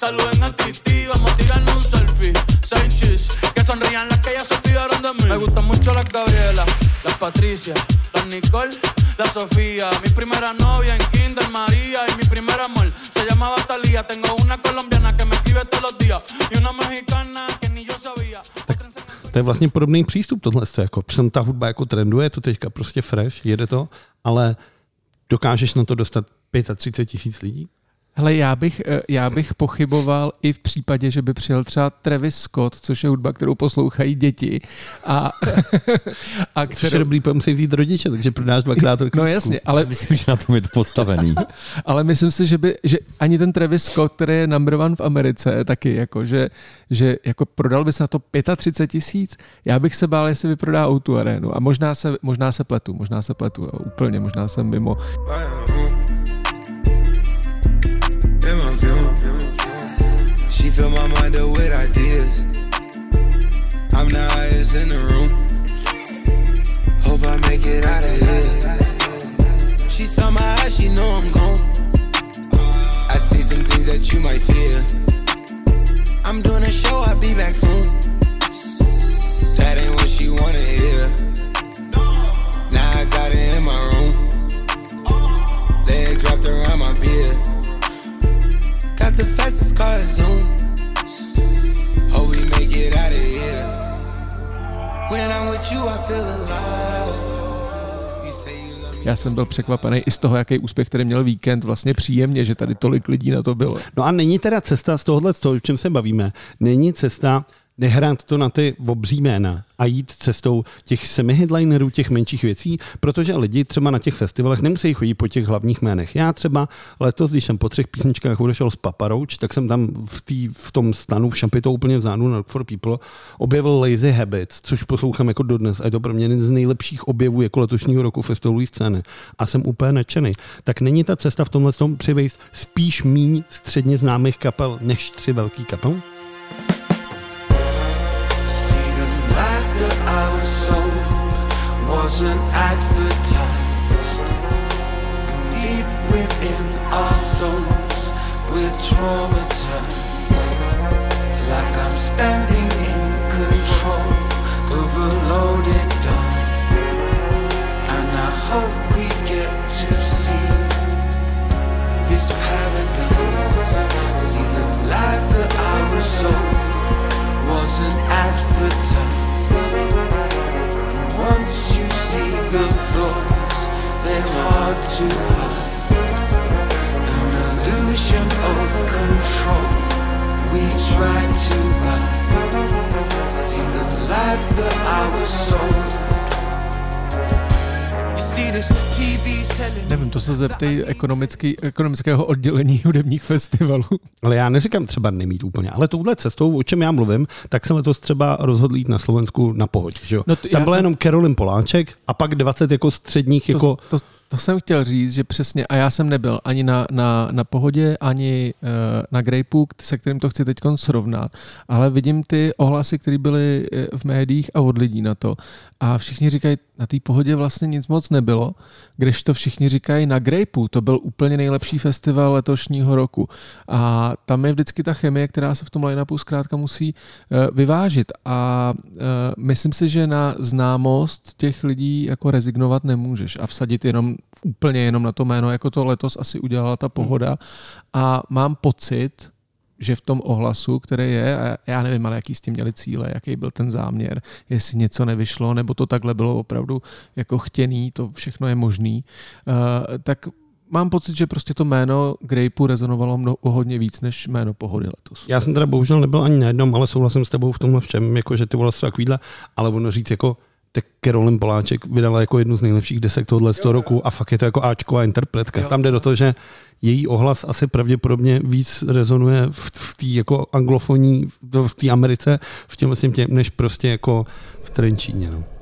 Speaker 9: saluden a Titi, vamos a tirarnos un selfie. Seis chis, que sonrían las que ya se olvidaron de mí. Me gustan mucho las Gabriela, las Patricia, las Nicole, la Sofía. Mi primera novia en Kinder María y mi primer amor se llamaba Talía. Tengo una colombiana que me escribe todos los días y una mexicana que ni yo sabía.
Speaker 2: To je vlastně podobný přístup tohle. Jako, přitom ta hudba jako trenduje, je to teďka prostě fresh, jede to, ale dokážeš na to dostat 35 tisíc lidí?
Speaker 3: Hele, já bych, eh, já bych pochyboval i v případě, že by přijel třeba Travis Scott, což je hudba, kterou poslouchají děti. A, a
Speaker 2: Což je dobrý, musí vzít rodiče, takže prodáš dvakrát tolik
Speaker 3: No jasně, ale,
Speaker 1: Myslím, že na tom je to postavený.
Speaker 3: ale myslím si, že, by, že ani ten Travis Scott, který je number one v Americe, taky jako, že, že jako prodal bys na to 35 tisíc, já bych se bál, jestli vyprodá o tu arénu. A možná se, možná se pletu, možná se pletu, jo, úplně, možná jsem mimo.
Speaker 10: She fill my mind up with ideas. I'm the highest in the room. Hope I make it out of here. She saw my eyes, she know I'm gone. I see some things that you might fear. I'm doing a show, I'll be back soon. That ain't what she wanna hear. Now I got it in my room. Legs wrapped around my beard. Got the fastest car Zoom. Hope we make it out of here. When I'm with you, I feel alive.
Speaker 3: Já jsem byl překvapený i z toho, jaký úspěch tady měl víkend. Vlastně příjemně, že tady tolik lidí na to bylo.
Speaker 2: No a není teda cesta z tohohle, z toho, o čem se bavíme, není cesta nehrát to na ty obří jména a jít cestou těch semi-headlinerů, těch menších věcí, protože lidi třeba na těch festivalech nemusí chodit po těch hlavních jménech. Já třeba letos, když jsem po třech písničkách odešel z Paparouč, tak jsem tam v, tý, v tom stanu v šampitou úplně vzadu na Rock for People objevil Lazy Habits, což poslouchám jako dodnes a je to pro mě jeden z nejlepších objevů jako letošního roku festivalové scény. A jsem úplně nadšený. Tak není ta cesta v tomhle tom přivejst spíš míň středně známých kapel než tři velký kapel?
Speaker 10: Our soul wasn't advertised. Deep within our souls, we're traumatized. Like I'm standing in control of a loaded gun. And I hope we get to see this paradise. See the life that our soul wasn't advertised. Hard to hide. An illusion of control we try to. See the life that our soul. You
Speaker 3: Nevím, to se zeptej ekonomický, ekonomického oddělení hudebních festivalů.
Speaker 11: Ale já neříkám třeba nemít úplně, ale touhle cestou, o čem já mluvím, tak jsem letos třeba rozhodl jít na Slovensku na pohodě. Že jo?
Speaker 3: No to-
Speaker 11: Tam
Speaker 3: já
Speaker 11: byla
Speaker 3: jsem-
Speaker 11: jenom Karolin Poláček a pak 20 jako středních jako...
Speaker 3: To, to, jsem chtěl říct, že přesně, a já jsem nebyl ani na, na, na pohodě, ani uh, na Grapeu, se kterým to chci teď srovnat, ale vidím ty ohlasy, které byly eh, v médiích a od lidí na to. A všichni říkají, na té pohodě vlastně nic moc nebylo, když to všichni říkají na Grapeu, to byl úplně nejlepší festival letošního roku. A tam je vždycky ta chemie, která se v tom line-upu zkrátka musí eh, vyvážit. A eh, myslím si, že na známost těch lidí jako rezignovat nemůžeš a vsadit jenom úplně jenom na to jméno, jako to letos asi udělala ta pohoda. A mám pocit, že v tom ohlasu, který je, a já nevím, ale jaký s tím měli cíle, jaký byl ten záměr, jestli něco nevyšlo, nebo to takhle bylo opravdu jako chtěný, to všechno je možný, uh, tak mám pocit, že prostě to jméno Grapeu rezonovalo mno, o hodně víc než jméno pohody letos.
Speaker 11: Já jsem teda bohužel nebyl ani na jednom, ale souhlasím s tebou v tomhle všem, jako že ty vole jsou takovýhle, ale ono říct jako tak Karolin Poláček vydala jako jednu z nejlepších desek tohohle z toho roku a fakt je to jako Ačková interpretka.
Speaker 3: Jo.
Speaker 11: Tam jde do toho, že její ohlas asi pravděpodobně víc rezonuje v, v té jako anglofonní, v té Americe, v těm, vlastně těm, než prostě jako v Trenčíně. No.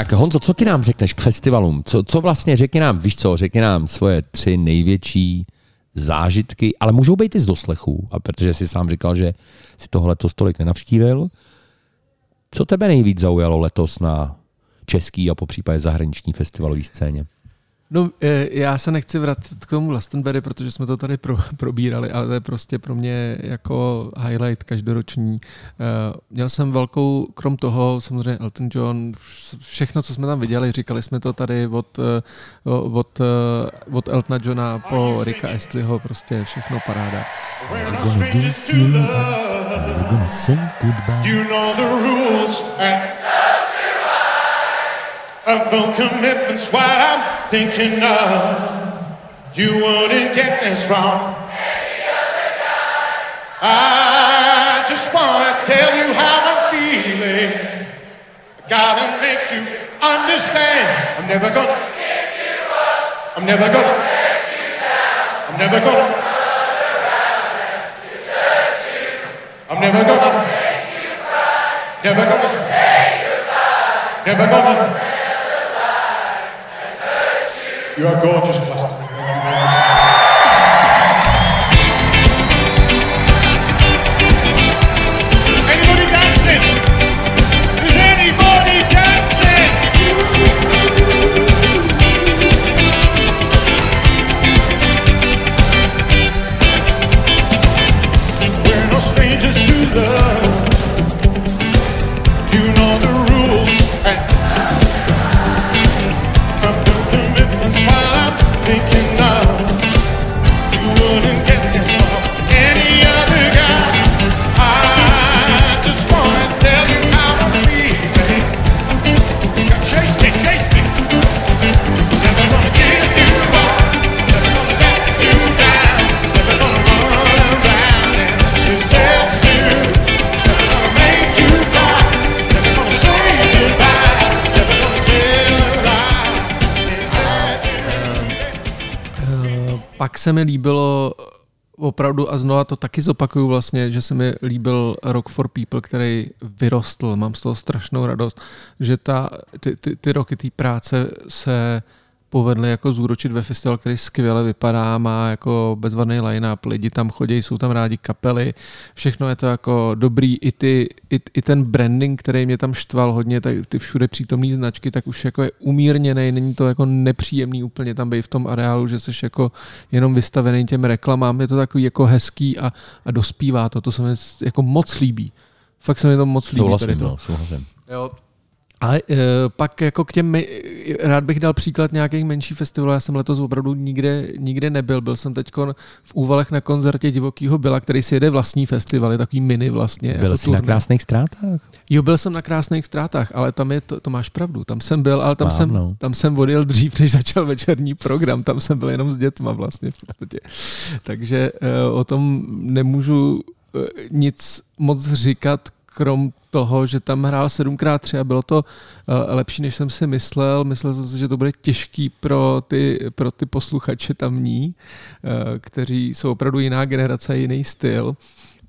Speaker 1: Tak Honzo, co ty nám řekneš k festivalům? Co, co vlastně, řekni nám, víš co, řekni nám svoje tři největší zážitky, ale můžou být i z doslechů, a protože jsi sám říkal, že si tohle to stolik nenavštívil. Co tebe nejvíc zaujalo letos na český a po případě zahraniční festivalové scéně?
Speaker 3: No, eh, já se nechci vrátit k tomu Glastonbury, protože jsme to tady pro, probírali, ale to je prostě pro mě jako highlight každoroční. Eh, Měl jsem velkou, krom toho, samozřejmě Elton John, všechno, co jsme tam viděli, říkali jsme to tady od, eh, od, od Eltona Johna po Ricka Astleyho, prostě všechno paráda.
Speaker 12: We're not strangers to love. You know the rules. Of full commitment's what I'm thinking of. You wouldn't get this from I just wanna tell you how I'm feeling. I gotta make you understand. I'm never gonna give you up. I'm never gonna let you down. I'm never gonna run around and desert you. I'm never gonna make you cry. Never gonna say goodbye. Never gonna You are gorgeous, Plastic. Thank you very much.
Speaker 3: Pak se mi líbilo opravdu, a znova to taky zopakuju vlastně, že se mi líbil Rock for People, který vyrostl. Mám z toho strašnou radost, že ta, ty, ty, ty roky té práce se povedly jako zúročit ve festival, který skvěle vypadá, má jako bezvadný line-up, lidi tam chodí, jsou tam rádi kapely, všechno je to jako dobrý, i, ty, i, i ten branding, který mě tam štval hodně, tak ty všude přítomné značky, tak už jako je umírněný, není to jako nepříjemný úplně tam být v tom areálu, že jsi jako jenom vystavený těm reklamám, je to takový jako hezký a, a dospívá to, to se mi jako moc líbí. Fakt se mi to moc líbí.
Speaker 1: Souhlasím,
Speaker 3: tady to.
Speaker 1: no, souhlasím.
Speaker 3: Jo. A e, pak jako k těm, rád bych dal příklad nějakých menších festivalů, já jsem letos opravdu nikde, nikde nebyl, byl jsem teď v Úvalech na koncertě Divokýho Byla, který si jede vlastní festival, je takový mini vlastně.
Speaker 1: Byl
Speaker 3: jako
Speaker 1: jsi na
Speaker 3: turné.
Speaker 1: krásných ztrátách?
Speaker 3: Jo, byl jsem na krásných ztrátách, ale tam je to, to máš pravdu, tam jsem byl, ale tam,
Speaker 1: Mám,
Speaker 3: jsem,
Speaker 1: no.
Speaker 3: tam jsem odjel dřív, než začal večerní program, tam jsem byl jenom s dětma vlastně v podstatě. Takže uh, o tom nemůžu uh, nic moc říkat, krom toho, že tam hrál 7x3 a bylo to uh, lepší, než jsem si myslel. Myslel jsem si, že to bude těžký pro ty, pro ty posluchače tamní, uh, kteří jsou opravdu jiná generace, jiný styl.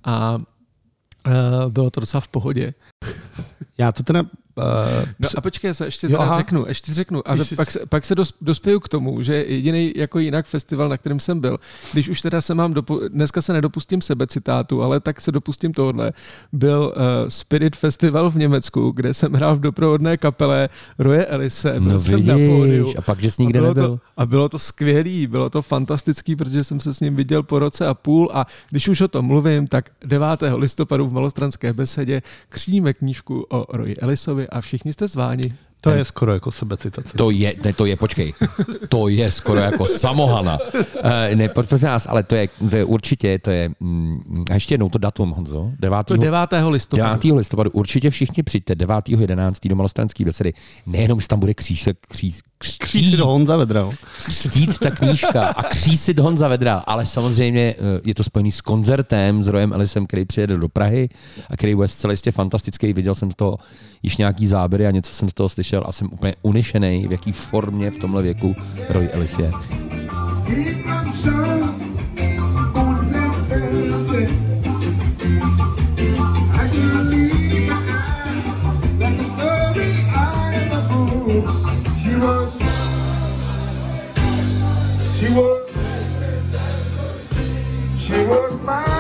Speaker 3: A uh, bylo to docela v pohodě.
Speaker 2: Já to teda... Uh,
Speaker 3: No a počkej, já se ještě
Speaker 2: Jo,
Speaker 3: teda
Speaker 2: aha.
Speaker 3: řeknu, ještě řeknu. A
Speaker 2: jsi-
Speaker 3: pak, se, pak se dos, dospěju k tomu, že jediný jako jinak festival, na kterém jsem byl, když už teda se mám, dopu, dneska se nedopustím sebecitátu, ale tak se dopustím tohle, byl uh, Spirit Festival v Německu, kde jsem hrál v doprovodné kapele Roje Elise, byl
Speaker 1: No
Speaker 3: jsem na
Speaker 1: vidíš,
Speaker 3: pódiu.
Speaker 1: a pak, že jsi nikde
Speaker 3: bylo
Speaker 1: nebyl.
Speaker 3: To, a bylo to skvělý, bylo to fantastický, protože jsem se s ním viděl po roce a půl a když už o tom mluvím, tak 9. listopadu v Malostranské besedě kříme knížku o Roji Elisovi a všichni jste zváni.
Speaker 2: to je skoro jako sebecitace.
Speaker 1: To je, ne, to je, počkej, to je skoro jako samohana. Uh, ne, prosím nás, ale to je, to je určitě, to je, mm, a ještě jednou to datum, Honzo, 9.
Speaker 3: To 9. listopadu.
Speaker 1: 9. listopadu určitě všichni přijďte 9. 11. do Malostranské besedy. Nejenom, že tam bude křísek, kříz, kř,
Speaker 2: Křísi do Honza Vedra. jo.
Speaker 1: křtít ta knížka a křísit Honza Vedra, ale samozřejmě eh, je to spojený s koncertem s Rojem Ellisem, který přijede do Prahy a který bude zcela jistě fantastický. Viděl jsem z toho již nějaký záběry a něco jsem z toho slyšel a jsem úplně unešený, v jaký formě v tomhle věku Roy Ellis je.
Speaker 5: She work
Speaker 3: my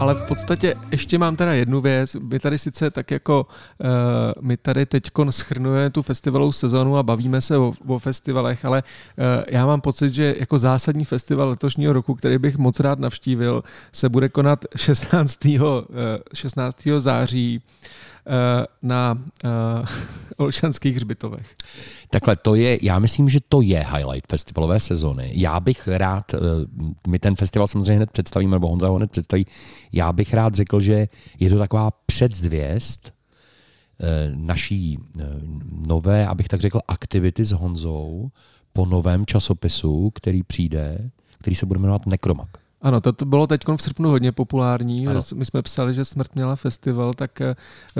Speaker 3: ale v podstatě ještě mám teda jednu věc. My tady sice tak jako, uh, my tady teď schrnujeme tu festivalovou sezonu a bavíme se o, o festivalech, ale uh, já mám pocit, že jako zásadní festival letošního roku, který bych moc rád navštívil, se bude konat 16. Uh, 16. září uh, na uh, Olšanských hřbitovech.
Speaker 1: Takhle, to je, já myslím, že to je highlight festivalové sezony. Já bych rád, eh, my ten festival samozřejmě hned představíme, nebo Honza ho hned představí, já bych rád řekl, že je to taková předzvěst eh, naší eh, nové, abych tak řekl, aktivity s Honzou po novém časopisu, který přijde, který se bude jmenovat Nekromak.
Speaker 3: Ano, to, to bylo teď v srpnu hodně populární.
Speaker 1: Ano.
Speaker 3: My jsme psali, že Smrt měla festival, tak eh,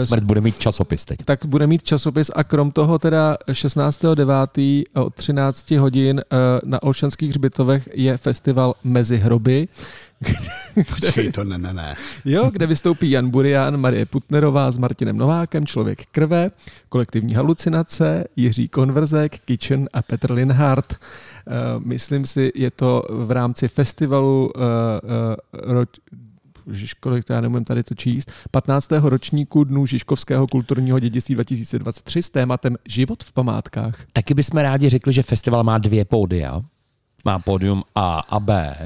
Speaker 1: Smrt bude mít časopis teď.
Speaker 3: tak bude mít časopis a krom toho teda 16.9. od 13 hodin eh, na Olšanských hřbitovech je festival Mezi hroby,
Speaker 2: Počkej, to ne, ne, ne.
Speaker 3: Jo, kde vystoupí Jan Burian, Marie Putnerová s Martinem Novákem, Člověk krve, kolektivní halucinace, Jiří Konverzek, Kitchen a Petr Linhardt. Eh, Myslím si, je to v rámci festivalu uh, uh, roč, kolik to já nemůžu tady to číst, 15. ročníku Dnů Žižkovského kulturního dědictví 2023 s tématem Život v památkách.
Speaker 1: Taky bychom rádi řekli, že festival má dvě pódia. Má pódium A a B.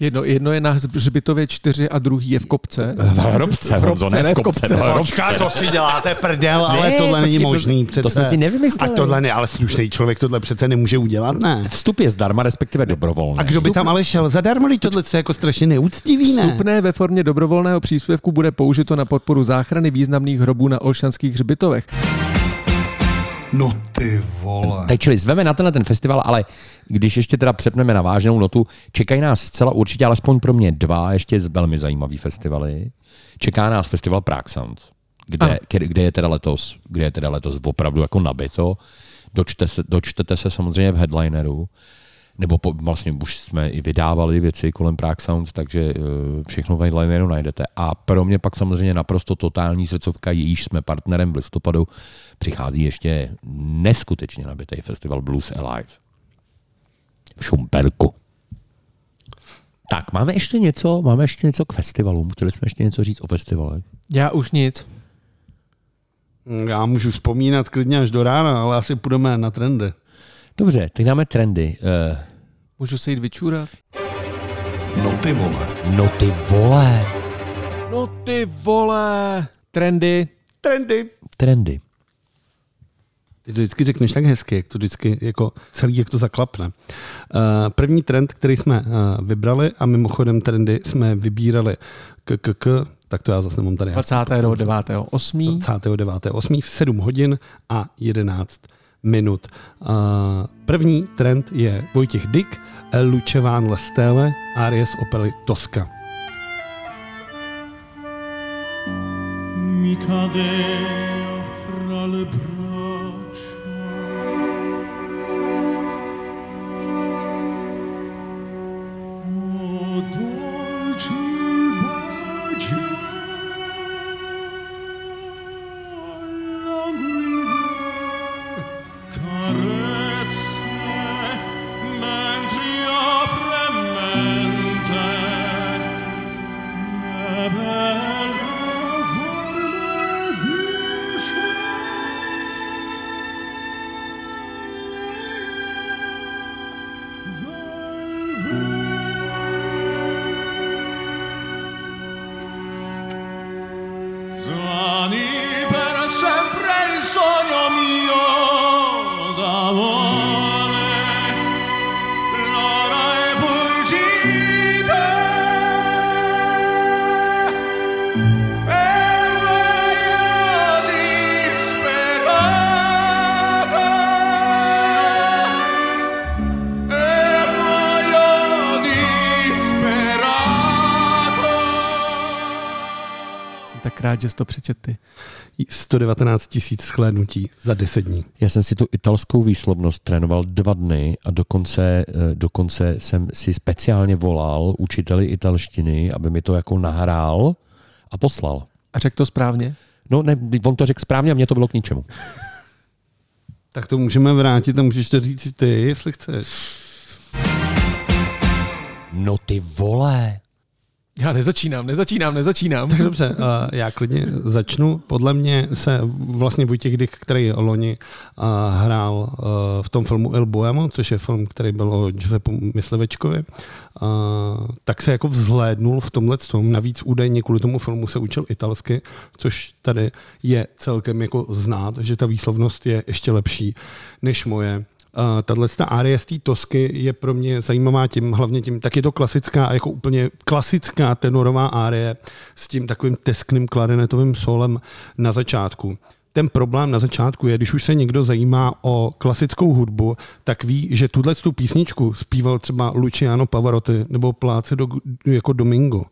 Speaker 3: Jedno, jedno je na Hřbitově 4 a druhý je v Kopce.
Speaker 1: V Hrobce,
Speaker 3: v Hrobce, ne v Kopce.
Speaker 1: v Hrobce.
Speaker 2: Počká, to si děláte prdel, ale
Speaker 1: Ne,
Speaker 2: tohle není
Speaker 1: počkej, to-
Speaker 2: možný.
Speaker 1: to
Speaker 2: Přece.
Speaker 1: jsme si nevymysleli.
Speaker 2: A tohle ne, ale slušný člověk tohle přece nemůže udělat, ne?
Speaker 1: Vstup je zdarma, respektive dobrovolný.
Speaker 2: A kdo by tam ale šel zadarmo, když tohle je jako strašně neúctivý, ne?
Speaker 3: Vstupné ve formě dobrovolného příspěvku bude použito na podporu záchrany významných hrobů na Olšanských hřbitovech.
Speaker 4: No ty vole.
Speaker 1: Tak čili zveme na tenhle ten festival, ale když ještě teda přepneme na vážnou notu, čekají nás zcela určitě, alespoň pro mě dva ještě velmi zajímavý festivaly. Čeká nás festival Prague Sounds, kde, kde, kde, je teda letos, kde je teda letos opravdu jako nabito. Dočte se, dočtete se samozřejmě v headlineru, nebo po, vlastně už jsme i vydávali věci kolem Prague Sounds, takže eh, všechno v headlineru najdete. A pro mě pak samozřejmě naprosto totální srdcovka, jejíž jsme partnerem v listopadu, přichází ještě neskutečně nabitý festival Blues Alive v Šumperku. Tak, máme ještě něco, máme ještě něco k festivalům. Chtěli jsme ještě něco říct o festivale.
Speaker 3: Já už nic.
Speaker 2: Já můžu vzpomínat klidně až do rána, ale asi půjdeme na trendy.
Speaker 1: Dobře, teď dáme trendy. Uh,
Speaker 3: Můžu se jít vyčůrat?
Speaker 4: No ty vole.
Speaker 1: no ty vole.
Speaker 3: No ty vole! Trendy.
Speaker 2: Trendy.
Speaker 1: Trendy.
Speaker 2: Ty to vždycky řekneš tak hezky, jak to vždycky jako celý, jak to zaklapne. Uh, první trend, který jsme uh, vybrali a mimochodem trendy jsme vybírali k, k, k tak to já zase nemám tady.
Speaker 3: 29.8.
Speaker 2: 29.8. v 7 hodin a 11 minut. Uh, první trend je Vojtěch Dick, El Lučeván Lestele, Aries Opely Tosca.
Speaker 5: Mi cadea fra le braccia.
Speaker 3: Rád, že jsi to přečet ty.
Speaker 2: 119 tisíc shlédnutí za 10 dní.
Speaker 1: Já jsem si tu italskou výslovnost trénoval dva dny a dokonce, eh, dokonce jsem si speciálně volal učiteli italštiny, aby mi to jako nahrál a poslal.
Speaker 3: A řekl to správně?
Speaker 1: No ne, on to řekl správně a mně to bylo k ničemu.
Speaker 2: Tak to můžeme vrátit a můžeš to říct ty, jestli chceš.
Speaker 1: No ty vole.
Speaker 3: Já nezačínám, nezačínám, nezačínám.
Speaker 2: Tak dobře, uh, já klidně začnu. Podle mě se vlastně Vojtěch Dyk, který loni uh, hrál uh, v tom filmu Il Boemo, což je film, který byl o Giuseppe Myslivečkovi, uh, tak se jako vzhlédnul v tomhle tom. Navíc údajně kvůli tomu filmu se učil italsky, což tady je celkem jako znát, že ta výslovnost je ještě lepší než moje. Uh, tahle ta z té Tosky je pro mě zajímavá tím, hlavně tím, tak je to klasická, jako úplně klasická tenorová árie s tím takovým teskným klarinetovým solem na začátku. Ten problém na začátku je, když už se někdo zajímá o klasickou hudbu, tak ví, že tuhle tu písničku zpíval třeba Luciano Pavarotti nebo Pláce do, jako Domingo,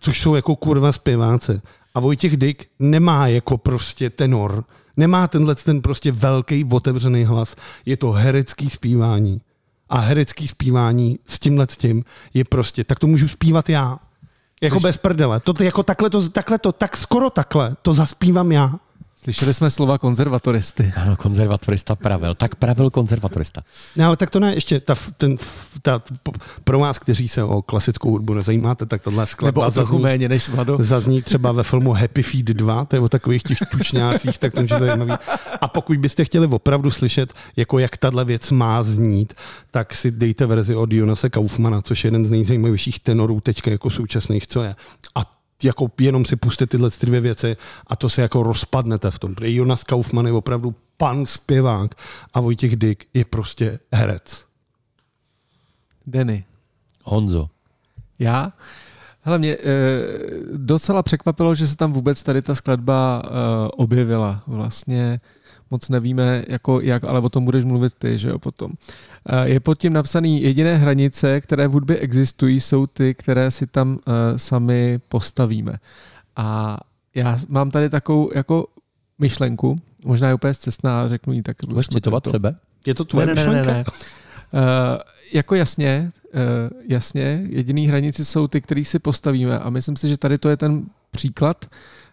Speaker 2: což jsou jako kurva zpěváci. A Vojtěch Dyk nemá jako prostě tenor, nemá tenhle ten prostě velký otevřený hlas. Je to herecký zpívání. A herecký zpívání s tímhle s tím je prostě, tak to můžu zpívat já. Jako bez prdele. To, jako takhle to, takhle to, tak skoro takhle, to zaspívám já.
Speaker 3: Slyšeli jsme slova konzervatoristy.
Speaker 1: Ano, konzervatorista pravil. Tak pravil konzervatorista.
Speaker 2: Ne, ale tak to ne, ještě ta, ten, ta, pro vás, kteří se o klasickou hudbu nezajímáte, tak tohle
Speaker 3: Nebo
Speaker 2: skladba
Speaker 3: o trochu
Speaker 2: zazní,
Speaker 3: méně než Vlado.
Speaker 2: zazní třeba ve filmu Happy Feet 2, to je o takových těch tučňácích, tak to je zajímavý. A pokud byste chtěli opravdu slyšet, jako jak tahle věc má znít, tak si dejte verzi od Jonase Kaufmana, což je jeden z nejzajímavějších tenorů teďka jako současných, co je. A jako jenom si puste tyhle ty dvě věci a to se jako rozpadnete v tom. Protože Jonas Kaufman je opravdu pan zpěvák a Vojtěch Dyk je prostě herec.
Speaker 3: Denny.
Speaker 1: Honzo.
Speaker 3: Já? Hele, mě e, docela překvapilo, že se tam vůbec tady ta skladba e, objevila. Vlastně moc nevíme, jako jak, ale o tom budeš mluvit ty, že jo, potom. E, je pod tím napsaný jediné hranice, které v hudbě existují, jsou ty, které si tam e, sami postavíme. A já mám tady takovou jako myšlenku, možná je úplně zcestná, řeknu ji tak.
Speaker 1: Budeš citovat sebe?
Speaker 2: Je to tvoje
Speaker 3: ne, ne, ne,
Speaker 2: myšlenka?
Speaker 3: ne, ne. Uh, jako jasně, uh, jasně, jediný hranici jsou ty, který si postavíme a myslím si, že tady to je ten příklad,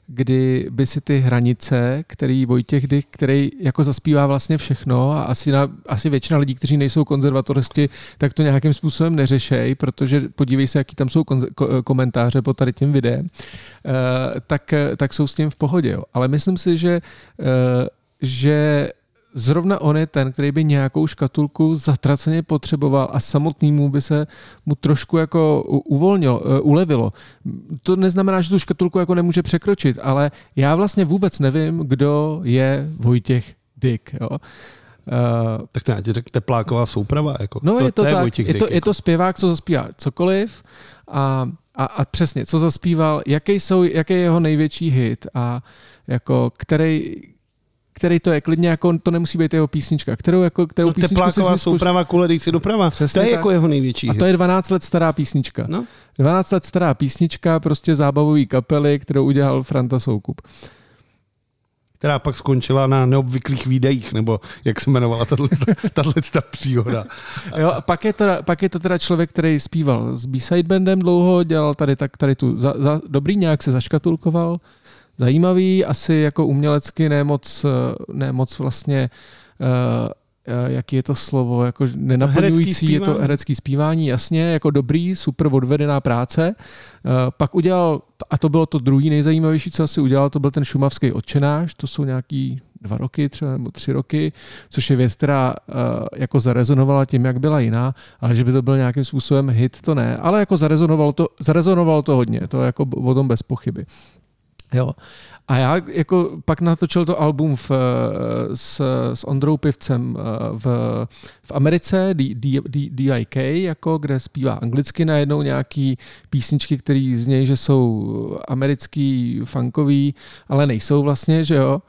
Speaker 3: kdy by si ty hranice, který Vojtěch Dych, který jako zaspívá vlastně všechno a asi, na, asi většina lidí, kteří nejsou konzervatoristi, tak to nějakým způsobem neřešej, protože podívej se, jaký tam jsou komentáře pod tady tím videem, uh, tak, tak jsou s tím v pohodě. Jo. Ale myslím si, že, uh, že zrovna on je ten, který by nějakou škatulku zatraceně potřeboval a samotnému by se mu trošku jako uvolnilo, eh, ulevilo. To neznamená, že tu škatulku jako nemůže překročit, ale já vlastně vůbec nevím, kdo je Vojtěch Dyk. Jo. Uh,
Speaker 2: Tak to já ti řeknu, tepláková souprava. Jako.
Speaker 3: No je to,
Speaker 2: je
Speaker 3: tak,
Speaker 2: Vojtěch
Speaker 3: je to,
Speaker 2: Dyk,
Speaker 3: je to zpěvák, co zaspívá cokoliv a, a, a přesně, co zaspíval, jaký, jsou, jaký je jeho největší hit a jako který, který to je, klidně jako to nemusí být jeho písnička, kterou, jako, kterou
Speaker 2: No,
Speaker 3: písničku si
Speaker 2: tepláková
Speaker 3: zkus-
Speaker 2: souprava kvůli dej si doprava.
Speaker 3: Přesně
Speaker 2: to je
Speaker 3: tak.
Speaker 2: jako jeho největší.
Speaker 3: A to je 12 let stará písnička.
Speaker 2: No.
Speaker 3: 12 let stará písnička, prostě zábavový kapely, kterou udělal Franta Soukup.
Speaker 2: která pak skončila na neobvyklých výdejích, nebo jak se jmenovala tato ta příhoda.
Speaker 3: Jo, a pak je, teda, pak je to teda člověk, který zpíval s B-side bandem dlouho, dělal tady, tak, tady tu za, za, dobrý, nějak se zaškatulkoval, zajímavý, asi jako umělecky ne moc, eh, ne moc vlastně uh, jaký je to slovo, jako nenaplňující, je to herecký zpívání, jasně, jako dobrý, super odvedená práce. Eh, Pak udělal, a to bylo to druhý nejzajímavější, co asi udělal, to byl ten šumavský odčenáš, to jsou nějaký dva roky třeba nebo tři roky, což je věc, která uh, jako zarezonovala tím, jak byla jiná, ale že by to byl nějakým způsobem hit, to ne, ale jako zarezonovalo to, zarezonovalo to hodně, to jako o tom bez pochyby. Jo. A já jako pak natočil to album v, eh, s, s Ondrou Pivcem eh, v, v Americe, D, D, D, DIK, jako, kde zpívá anglicky najednou nějaký písničky, které z něj, že jsou americký, funkový, ale nejsou vlastně, že jo.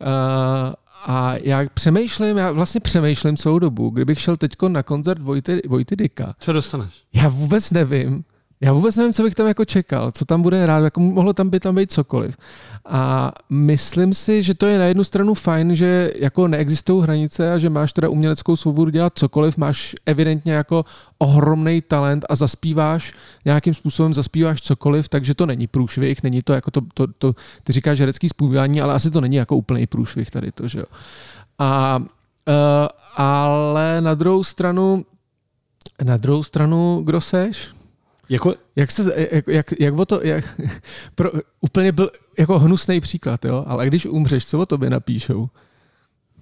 Speaker 3: Uh, a já přemýšlím, já vlastně přemýšlím celou dobu, kdybych šel teď na koncert Vojty, Vojty Dika.
Speaker 2: Co dostaneš?
Speaker 3: Já vůbec nevím. Já vůbec nevím, co bych tam jako čekal, co tam bude hrát, jako mohlo tam být tam být cokoliv. A myslím si, že to je na jednu stranu fajn, že jako neexistují hranice a že máš teda uměleckou svobodu dělat cokoliv, máš evidentně jako ohromný talent a zaspíváš, nějakým způsobem zaspíváš cokoliv, takže to není průšvih, není to jako to, to, to ty říkáš herecký zpívání, ale asi to není jako úplný průšvih tady to, že jo. A, uh, ale na druhou stranu, na druhou stranu, kdo seš?
Speaker 2: Jako,
Speaker 3: Jak se, jak, jak, jak o to, jak, pro, úplně byl jako hnusný příklad, jo, ale když umřeš, co o tobě napíšou?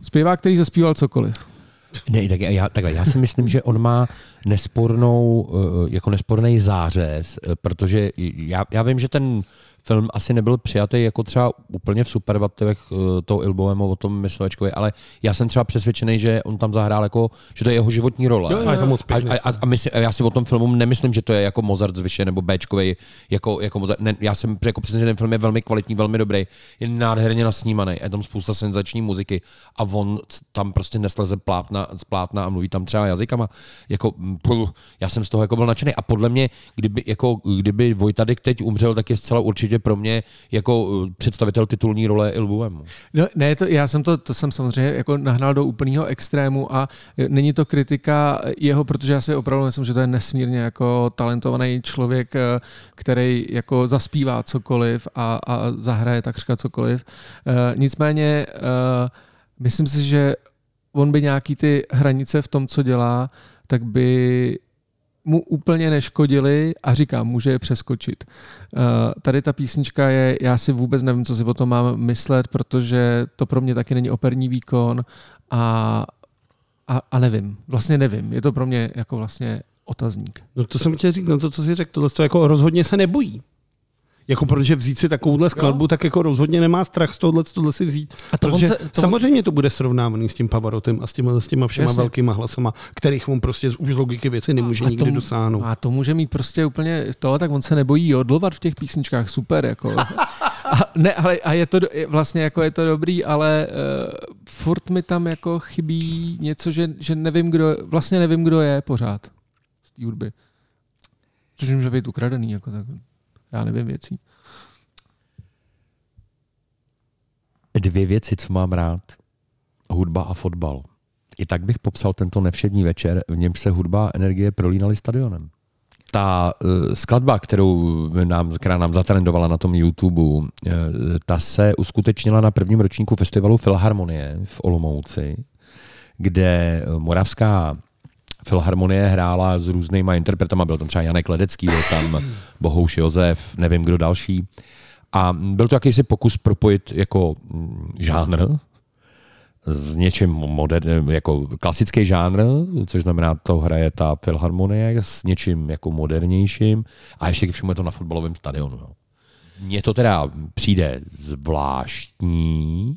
Speaker 3: Zpěvák, který zaspíval cokoliv.
Speaker 1: Ne, tak já, takhle, já si myslím, že on má nespornou, eh, jako nesporný zářez, eh, protože já, já vím, že ten film asi nebyl přijatý jako třeba úplně v superlativech eh, toho Ilbovemu o tom myslečkovi, ale já jsem třeba přesvědčený, že on tam zahrál jako, že to je jeho životní role.
Speaker 2: Jo, jo, jo. A
Speaker 1: a, a, a my si, já si o tom filmu nemyslím, že to je jako Mozart z Vyše nebo Bčkovej, jako, jako Mozart. Ne, já jsem jako přesně, že ten film je velmi kvalitní, velmi dobrý, je nádherně nasnímaný, je tam spousta senzační muziky a on tam prostě nesleze plátna, z plátna a mluví tam třeba jazykama. Jako, já jsem z toho jako byl nadšený a podle mě, kdyby, jako, kdyby Vojtadek teď umřel, tak je zcela určitě protože pro mě jako eh, představitel titulní role Ilbuemu.
Speaker 3: No, ne, to, já jsem to, to jsem samozřejmě jako nahnal do úplného extrému a není to kritika jeho, protože já si opravdu myslím, že to je nesmírně jako talentovaný člověk, eh, který jako zaspívá cokoliv a, a zahraje takřka cokoliv. Eh, Nicméně eh, myslím si, že on by nějaký ty hranice v tom, co dělá, tak by mu úplně neškodili a říkám, může je přeskočit. Uh, tady ta písnička je, já si vůbec nevím, co si o tom mám myslet, protože to pro mě taky není operní výkon a, a, a nevím, vlastně nevím. Je to pro mě jako vlastně otazník.
Speaker 2: No to jsem chtěl říct, no to, co jsi řekl, tohle to jako rozhodně se nebojí. Jako protože vzít si takovouhle skladbu, tak jako rozhodně nemá strach z tohle, tohle si vzít.
Speaker 3: A to
Speaker 2: protože
Speaker 3: se- to on-
Speaker 2: samozřejmě to bude srovnávaný s tím Pavarotem a s těma, s těma všema
Speaker 3: Jasně.
Speaker 2: velkýma hlasama, kterých on prostě z už logiky věci nemůže
Speaker 3: A
Speaker 2: nikdy
Speaker 3: to-
Speaker 2: dosáhnout.
Speaker 3: A to může mít prostě úplně to, tak on se nebojí jodlovat v těch písničkách, super. Jako. A, ne, ale a je to vlastně jako je to dobrý, ale uh, furt mi tam jako chybí něco, že, že nevím, kdo, vlastně nevím, kdo je pořád z té hudby. Což může být ukradený, jako tak. Já nevím věcí.
Speaker 1: Dvě věci, co mám rád. Hudba a fotbal. I tak bych popsal tento nevšední večer, v němž se hudba a energie prolínaly stadionem. Ta uh, skladba, kterou nám, která nám zatrendovala na tom YouTube, uh, ta se uskutečnila na prvním ročníku festivalu Filharmonie v Olomouci, kde Moravská Filharmonie hrála s různýma interpretama, byl tam třeba Janek Ledecký, byl tam Bohouš Josef, nevím kdo další. A byl to jakýsi pokus propojit jako žánr s něčím moderním, jako klasický žánr, což znamená, to hraje ta filharmonie s něčím jako modernějším a ještě ke všemu je to na fotbalovém stadionu. No. Mně to teda přijde zvláštní,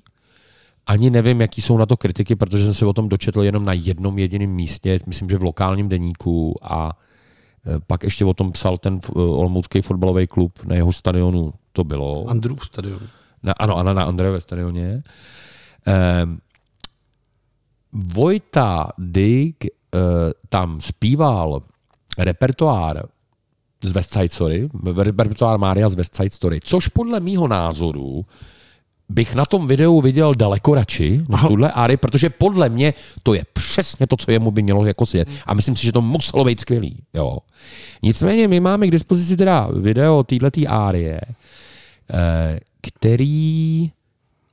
Speaker 1: ani nevím, jaký jsou na to kritiky, protože jsem se o tom dočetl jenom na jednom jediném místě, myslím, že v lokálním deníku a e, pak ještě o tom psal ten f- olomoucký fotbalový klub, na jeho stadionu to bylo.
Speaker 2: Andrův stadion.
Speaker 1: Na, ano, ano, na Andrejové stadioně. Ehm, Vojta Dyk eh, tam zpíval repertoár z West Side Story, repertoár Mária z West Side Story, což podle mýho názoru bych na tom videu viděl daleko radši než tuhle áry, protože podle mě to je přesně to, co jemu by mělo jako svět. A myslím si, že to muselo být skvělý. Jo. Nicméně my máme k dispozici teda video této árie, eh, který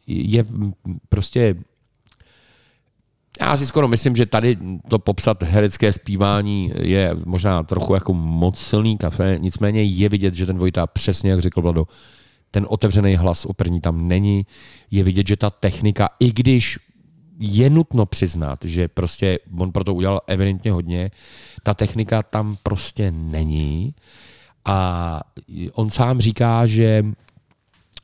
Speaker 1: je prostě já si skoro myslím, že tady to popsat herecké zpívání je možná trochu jako moc silný kafe, nicméně je vidět, že ten Vojta přesně, jak řekl Vlado, ten otevřený hlas operní tam není. Je vidět, že ta technika, i když je nutno přiznat, že prostě on proto udělal evidentně hodně, ta technika tam prostě není. A on sám říká, že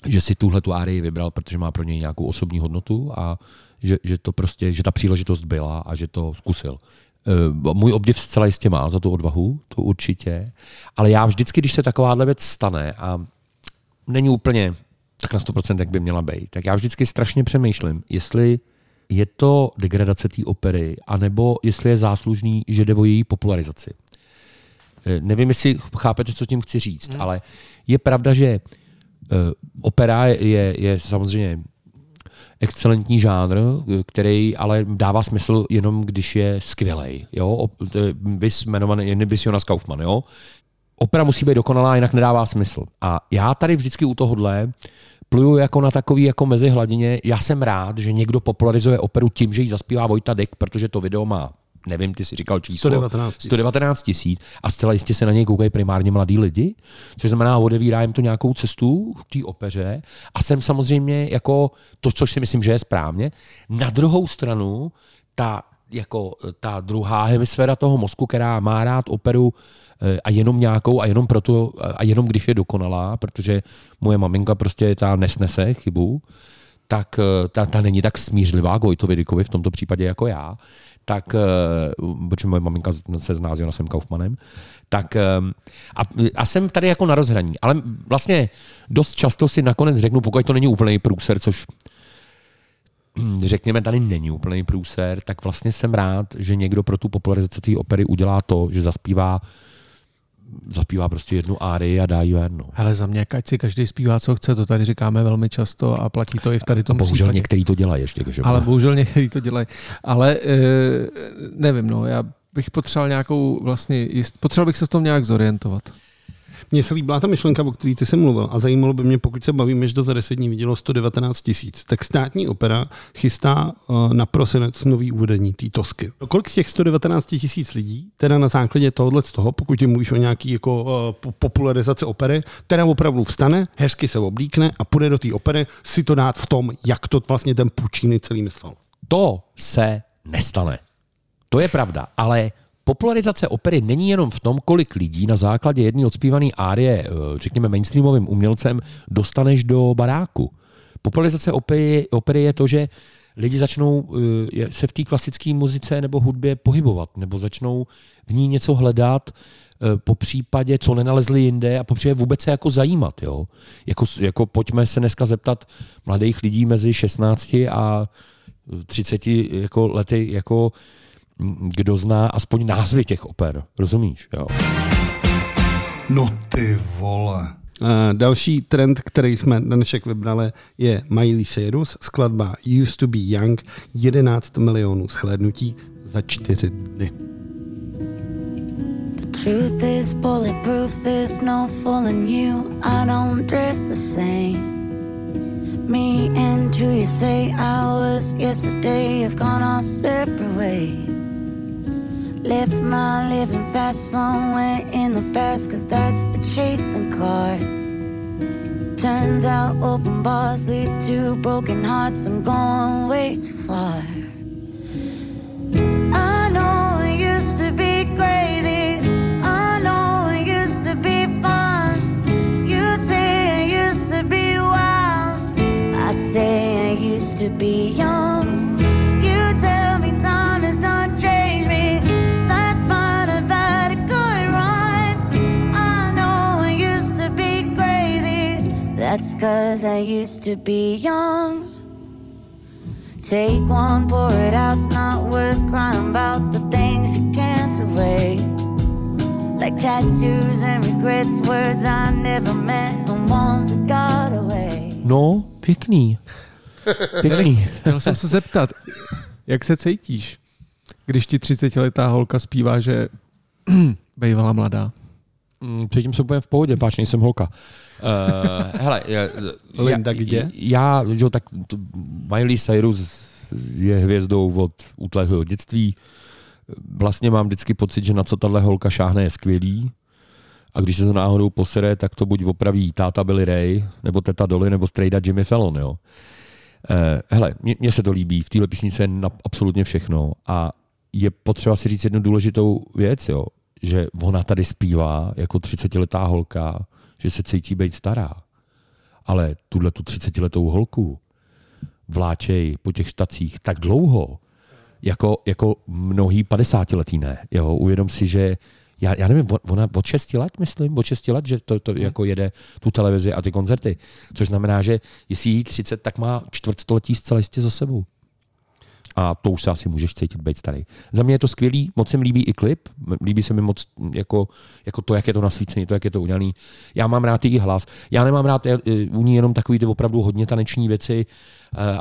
Speaker 1: že si tuhle tu árii vybral, protože má pro něj nějakou osobní hodnotu a že, že to prostě, že ta příležitost byla a že to zkusil. Eh, Můj obdiv zcela jistě má za tu odvahu, to určitě, ale já vždycky, když se takováhle věc stane a není úplně tak na 100%, jak by měla být, tak já vždycky strašně přemýšlím, jestli je to degradace té opery, anebo jestli je záslužný, že jde o její popularizaci. Eh, Nevím, jestli chápete, co tím chci říct, hmm. ale je pravda, že eh, opera je, je samozřejmě excelentní žánr, který ale dává smysl jenom, když je skvělej. Jo? Vys jmenovaný, Jonas Kaufmann. Jo? Opera musí být dokonalá, jinak nedává smysl. A já tady vždycky u tohohle pluju jako na takový jako mezi hladině. Já jsem rád, že někdo popularizuje operu tím, že ji zaspívá Vojta Dek, protože to video má nevím, ty si říkal číslo.
Speaker 2: 119 tisíc.
Speaker 1: 119 tisíc a zcela jistě se na něj koukají primárně mladí lidi, což znamená, odevírá jim to nějakou cestu v té opeře a jsem samozřejmě jako to, což si myslím, že je správně. Na druhou stranu, ta, jako, ta druhá hemisféra toho mozku, která má rád operu eh, a jenom nějakou a jenom proto, a jenom když je dokonalá, protože moje maminka prostě ta nesnese chybu, tak eh, ta, ta není tak smířlivá k Vojtovi Dykovi v tomto případě jako já, tak, eh, protože moje maminka se zná s Jonasem Kaufmanem, tak eh, a, a jsem tady jako na rozhraní, ale vlastně dost často si nakonec řeknu, pokud to není úplný průser, což řekněme, tady není úplný průser, tak vlastně jsem rád, že někdo pro tu popularizaci té opery udělá to, že zaspívá zaspívá prostě jednu árii a dá ji ven. No.
Speaker 3: Hele, za mě, ať si každý zpívá, co chce, to tady říkáme velmi často a platí to i v tady tom
Speaker 1: Bohužel
Speaker 3: případě.
Speaker 1: některý to dělají ještě. Že?
Speaker 3: Ale bohužel někteří to dělají. Ale e, nevím, no, já bych potřeboval nějakou vlastně, jist, potřeboval bych se v tom nějak zorientovat.
Speaker 2: Mně se líbila ta myšlenka, o které ty jsi mluvil a zajímalo by mě, pokud se bavíme, že to za 10 dní vidělo 119 tisíc, tak státní opera chystá eh, na prosinec nový uvedení té Tosky. Kolik z těch 119 tisíc lidí, teda na základě tohohle z toho, pokud ti mluvíš o nějaký jako uh, popularizaci opery, teda opravdu vstane, hezky se oblíkne a půjde do té opery si to dát v tom, jak to vlastně ten Puccini celý myslel.
Speaker 1: To se nestane. To je pravda, ale popularizace opery není jenom v tom, kolik lidí na základě jedné odspívané árie, eh, řekněme mainstreamovým umělcem, dostaneš do baráku. Popularizace opery, opery je to, že lidi začnou eh, se v té klasické muzice nebo hudbě pohybovat, nebo začnou v ní něco hledat, eh, po případě, co nenalezli jinde a po případě vůbec se jako zajímat. Jo? Jako, jako pojďme se dneska zeptat mladých lidí mezi 16 a 30 jako lety, jako kdo zná aspoň názvy těch oper. Rozumíš? Jo?
Speaker 4: No ty vole.
Speaker 2: Uh, další trend, který jsme na dnešek vybrali, je Miley Cyrus, skladba Used to be Young, 11 milionů shlédnutí za čtyři dny.
Speaker 13: Truth is bulletproof, there's no fooling you. I don't dress the same. Me and you say was yesterday have gone our separate ways. Left my living fast somewhere in the past, cause that's for chasing cars. Turns out open bars lead to broken hearts and going way too far. I know That's cause I used to be young. Take one, pour it out, it's not worth crying about the things you can't erase. Like tattoos and regrets, words I never meant, and ones that got away.
Speaker 1: No, pěkný. Pěkný.
Speaker 3: Chtěl jsem se zeptat, jak se cítíš, když ti 30-letá holka zpívá, že bývala mladá?
Speaker 1: Mm, Cítím se úplně v pohodě, páč nejsem holka. Uh, hele, já,
Speaker 2: Linda
Speaker 1: já,
Speaker 2: kde?
Speaker 1: Já, jo, tak to, Miley Cyrus je hvězdou od útlého dětství. Vlastně mám vždycky pocit, že na co tahle holka šáhne je skvělý. A když se to náhodou posere, tak to buď opraví táta Billy Ray, nebo teta Dolly, nebo strejda Jimmy Fallon. Jo. Eh, hele, mně, mně se to líbí, v téhle písnice je na, absolutně všechno a je potřeba si říct jednu důležitou věc, jo, že ona tady zpívá jako 30-letá holka, že se cítí být stará. Ale tuhle tu 30-letou holku vláčej po těch štacích tak dlouho, jako, jako mnohý 50-letý ne. Jo, uvědom si, že já, já nevím, ona od 6 let, myslím, od 6 let, že to, to jako jede tu televizi a ty koncerty. Což znamená, že jestli jí 30, tak má čtvrtstoletí zcela jistě za sebou. A to už se asi můžeš cítit být starý. Za mě je to skvělý, moc se mi líbí i klip, líbí se mi moc jako, jako to, jak je to nasvícený, to, jak je to udělaný. Já mám rád její hlas. Já nemám rád eh, u ní jenom takový ty opravdu hodně taneční věci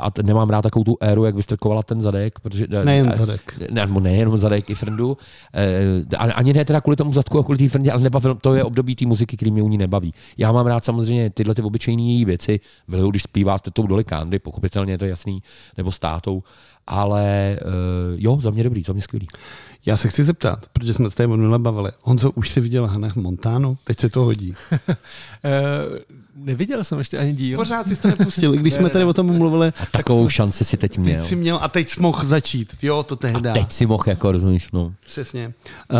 Speaker 1: a t- nemám rád takovou tu éru, jak vystrkovala ten zadek. Protože, eh,
Speaker 2: Nejen
Speaker 1: eh,
Speaker 2: zadek.
Speaker 1: Ne, nejenom zadek i frndu. Eh, a- Ani ne teda kvůli tomu zadku a kvůli té frndě, ale nebavil, to je období té muziky, který mě u ní nebaví. Já mám rád samozřejmě tyhle ty obyčejné její věci, když zpívá s tetou Dolly Candy, pochopitelně je to jasný, nebo s tátou, ale eh, jo, za mě dobrý, za mě skvělý.
Speaker 2: Já se chci zeptat, protože jsme se tady minule bavili. Honzo, už si viděl Hannah Montanu? Teď se to hodí.
Speaker 3: Uh, neviděl jsem ještě ani díl.
Speaker 2: Pořád jsi to nepustil, i když jsme tady o tom mluvili.
Speaker 1: A takovou šanci si teď měl.
Speaker 2: Teď jsi měl a teď jsi mohl začít. Jo, to tehdy.
Speaker 1: Teď si mohl, jako rozumíš, no.
Speaker 2: Přesně. Uh,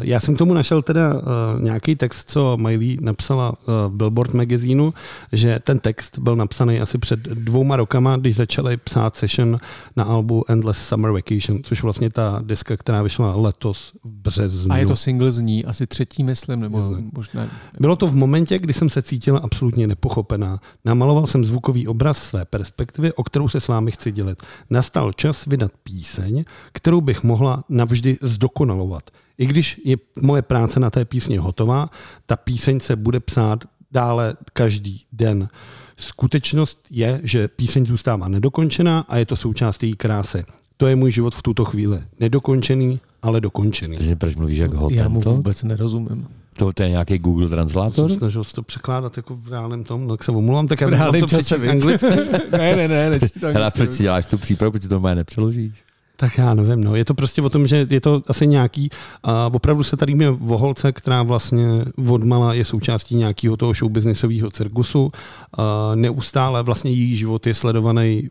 Speaker 2: já jsem k tomu našel teda uh, nějaký text, co Miley napsala uh, v Billboard magazínu, že ten text byl napsaný asi před dvouma rokama, když začali psát session na albu Endless Summer Vacation, což vlastně ta deska, která vyšla letos v březnu.
Speaker 3: A je to single z ní, asi třetí, myslím, nebo možná...
Speaker 2: Bylo to v momentě, kdy jsem se cítila absolutně nepochopená. Namaloval jsem zvukový obraz své perspektivy, o kterou se s vámi chci dělit. Nastal čas vydat píseň, kterou bych mohla navždy zdokonalovat. I když je moje práce na té písni hotová, ta píseň se bude psát dále každý den. Skutečnost je, že píseň zůstává nedokončená a je to součást její krásy. To je můj život v tuto chvíli. Nedokončený, ale dokončený.
Speaker 1: Ty si proč mluvíš jak
Speaker 3: Já mu vůbec nerozumím.
Speaker 1: To, to je nějaký Google translator?
Speaker 2: Jsem snažil se to překládat jako v reálném tom, tak se omluvám, tak já
Speaker 3: V
Speaker 2: bych to přečíst anglicky.
Speaker 3: ne, ne, ne, nečti to anglicky.
Speaker 1: proč si děláš tu přípravu, proč si to normálně nepřeložíš?
Speaker 2: Tak já nevím, no. Je to prostě o tom, že je to asi nějaký, a opravdu se tady mě o holce, která vlastně odmala je součástí nějakého toho showbiznisového cirkusu. A neustále vlastně její život je sledovaný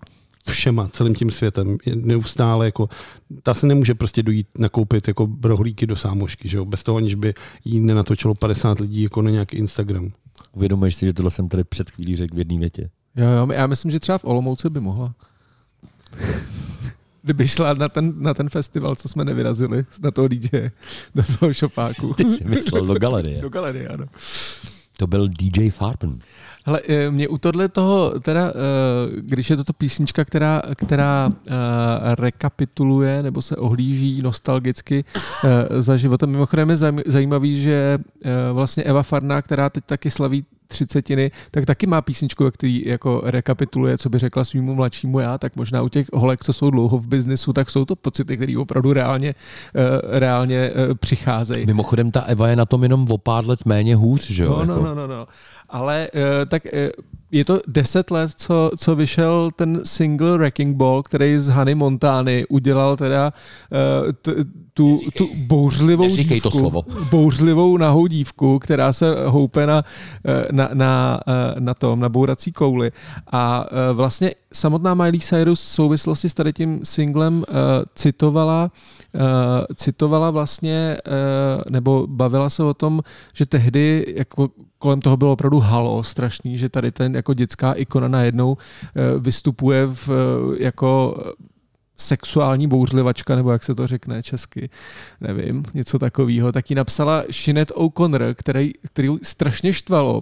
Speaker 2: všema, celým tím světem. Je neustále jako, ta se nemůže prostě dojít nakoupit jako rohlíky do sámošky, že jo? bez toho, aniž by jí nenatočilo 50 lidí jako na nějaký Instagram.
Speaker 1: Uvědomuješ si, že tohle jsem tady před chvílí řekl v jedné větě.
Speaker 3: Jo, jo, já myslím, že třeba v Olomouci by mohla. Kdyby šla na ten, na ten festival, co jsme nevyrazili, na toho DJ, do toho šopáku.
Speaker 1: Ty jsi myslel do galerie.
Speaker 3: do galerie, ano.
Speaker 1: To byl DJ Farben.
Speaker 3: Hele, eh, mě u tohle toho, teda, eh, když je toto písnička, která, která eh, rekapituluje nebo se ohlíží nostalgicky za životem. Mimochodem je zajímavý, že vlastně Eva Farná, která teď taky slaví třicetiny, tak taky má písničku, který jako rekapituluje, co by řekla svýmu mladšímu já, tak možná u těch holek, co jsou dlouho v biznisu, tak jsou to pocity, které opravdu reálně, eh, reálně eh, přicházejí.
Speaker 1: Mimochodem ta Eva je na tom jenom o pár let méně hůř, že jo?
Speaker 3: No, no,
Speaker 1: jako.
Speaker 3: no, no, no. Ale uh, tak je to deset let, co, co vyšel ten single Wrecking Ball, který z Hany Montány udělal teda uh, t, tu, tu bouřlivou
Speaker 1: neříkej to
Speaker 3: dívku,
Speaker 1: slovo.
Speaker 3: bouřlivou nahou dívku, která se houpe na, eh, na, na, eh, na tom, na bourací kouli. A eh, vlastně samotná Miley Cyrus v souvislosti s tady tím singlem uh, citovala, uh, citovala vlastně, uh, nebo bavila se o tom, že tehdy jako kolem toho bylo opravdu halo strašný, že tady ten jako dětská ikona najednou uh, vystupuje v, uh, jako sexuální bouřlivačka, nebo jak se to řekne česky, nevím, něco takového, tak ji napsala Sinead O'Connor, který, který strašně štvalo,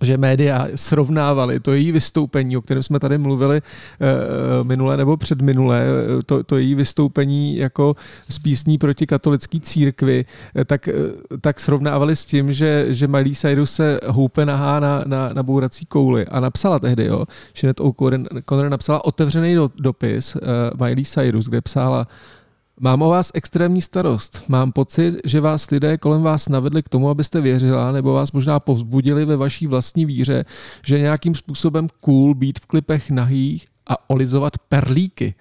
Speaker 3: že média srovnávali to její vystoupení, o kterém jsme tady mluvili e, minule nebo předminule, eh, to, to její vystoupení jako z písní proti katolické církvi, tak, tak srovnávali s tím, že, že Miley Cyrus se houpe nahá na, na, na bourací kouli. A napsala tehdy, jo, Sinead O'Connor napsala otevřený do, dopis Miley Cyrus, kde psala Mám o vás extrémní starost. Mám pocit, že vás lidé kolem vás navedli k tomu, abyste věřila, nebo vás možná povzbudili ve vaší vlastní víře, že nějakým způsobem cool být v klipech nahých a olizovat perlíky.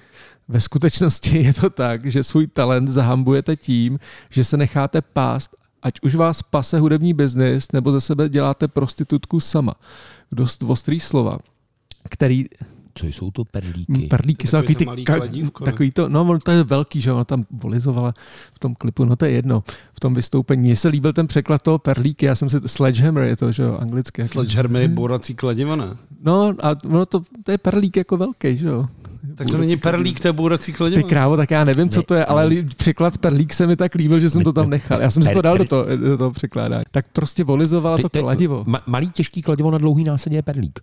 Speaker 3: Ve skutečnosti je to tak, že svůj talent zahambujete tím, že se necháte pást, ať už vás pase hudební biznis, nebo ze sebe děláte prostitutku sama. Dost ostrý slova, který
Speaker 1: Co jsou to perlíky?
Speaker 3: Perlíky jsou takový ty,
Speaker 2: malý
Speaker 3: ka-
Speaker 2: kladívko,
Speaker 3: takový to, no to je velký, že ona tam volizovala v tom klipu, no to je jedno, v tom vystoupení. Mně se líbil ten překlad toho perlíky, já jsem si, sledgehammer je to, že jo, anglicky. jak-
Speaker 2: Sledgehammer je bourací kladivo, ne?
Speaker 3: No a ono to, to je perlík jako velký, že jo.
Speaker 2: Tak to není perlík, to je bourací kladivo.
Speaker 3: Ty krávo, tak já nevím, co to je, ale překlad z perlík se mi tak líbil, že jsem to tam nechal. Já jsem si to dal do toho, do toho překládání. Tak prostě volizovala to kladivo.
Speaker 1: Ma, malý těžký kladivo na dlouhý násadě je perlík.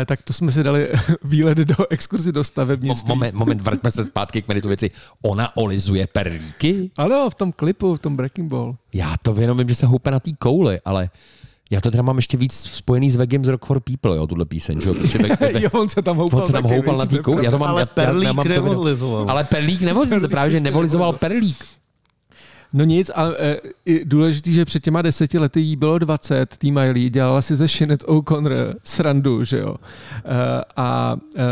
Speaker 3: Eh, Tak to jsme si dali výlet do exkurzi do stavebnictví.
Speaker 1: Moment, moment, vraťme se zpátky k meritu věci. Ona olizuje perlíky?
Speaker 3: Ano, v tom klipu, v tom Breaking Ball.
Speaker 1: Já to jenom vím, že se houpe na té kouli, ale já to teda mám ještě víc spojený s Vegem z Rock for People, jo, tuhle píseň. Že? jo,
Speaker 3: on se tam houpal
Speaker 1: on se tam houpal na kouli. Já to mám,
Speaker 2: Ale
Speaker 1: já,
Speaker 2: perlík
Speaker 1: já, já mám to jenom-
Speaker 2: nevolizoval.
Speaker 1: Ale perlík to právě, že nevolizoval perlík.
Speaker 3: No nic, ale e, i důležitý, že před těma deseti lety jí bylo 20, tý Miley dělala si ze Sinead O'Connor srandu, že jo. E, a, e,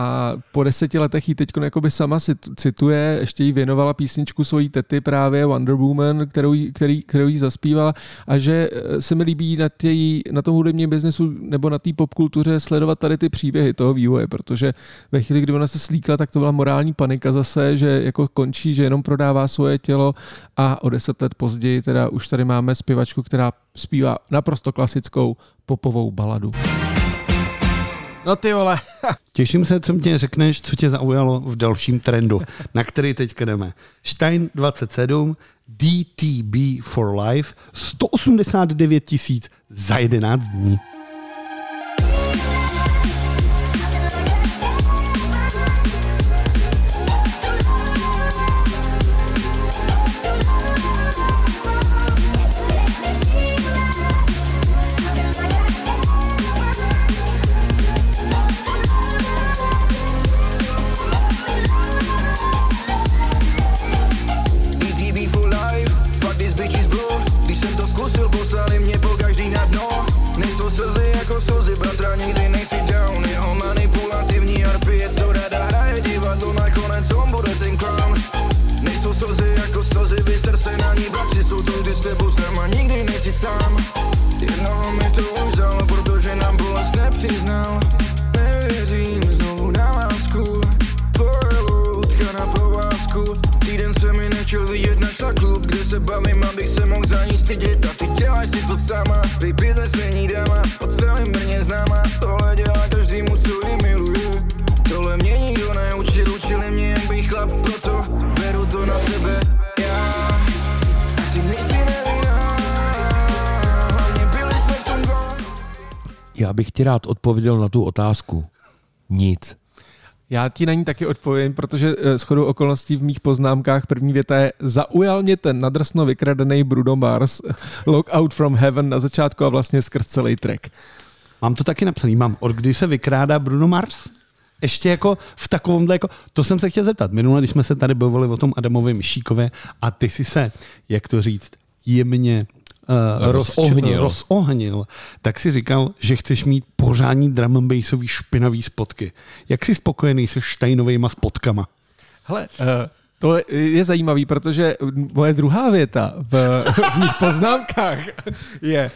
Speaker 3: a po deseti letech jí teď jakoby sama cit- cituje, ještě jí věnovala písničku svojí tety právě Wonder Woman, kterou jí, který, kterou jí zaspívala a že e, se mi líbí na, těj, na tom hudebním biznesu nebo na té popkultuře sledovat tady ty příběhy toho vývoje, protože ve chvíli, kdy ona se slíkla, tak to byla morální panika zase, že jako končí, že jenom prodává svoje tělo a o deset let později teda už tady máme zpěvačku, která zpívá naprosto klasickou popovou baladu. No ty vole.
Speaker 2: Těším se, co mě řekneš, co tě zaujalo v dalším trendu, na který teďka jdeme. Stein 27, DTB for Life, 189 tisíc za 11 dní.
Speaker 14: Bych
Speaker 1: ti rád odpověděl na tu otázku. Nic.
Speaker 3: Já ti na ní taky odpovím, protože eh, shodou okolností v mých poznámkách první věta je zaujal mě ten nadrsno vykradený Bruno Mars Look Out from Heaven na začátku a vlastně skrz celý track.
Speaker 2: Mám to taky napsaný, mám, od kdy se vykrádá Bruno Mars? Ještě jako v takovomhle, jako, to jsem se chtěl zeptat. Minule, když jsme se tady bavili o tom Adamovi Myšíkové a ty si se, jak to říct, jemně uh,
Speaker 1: Rozohnil.
Speaker 2: rozohnil, tak si říkal, že chceš mít pořádní drum and bassový špinavý spotky. Jak jsi spokojený se Steinovejma spotkama?
Speaker 3: Hele, uh, to je, je zajímavý, protože moje druhá věta v, v mých poznámkách je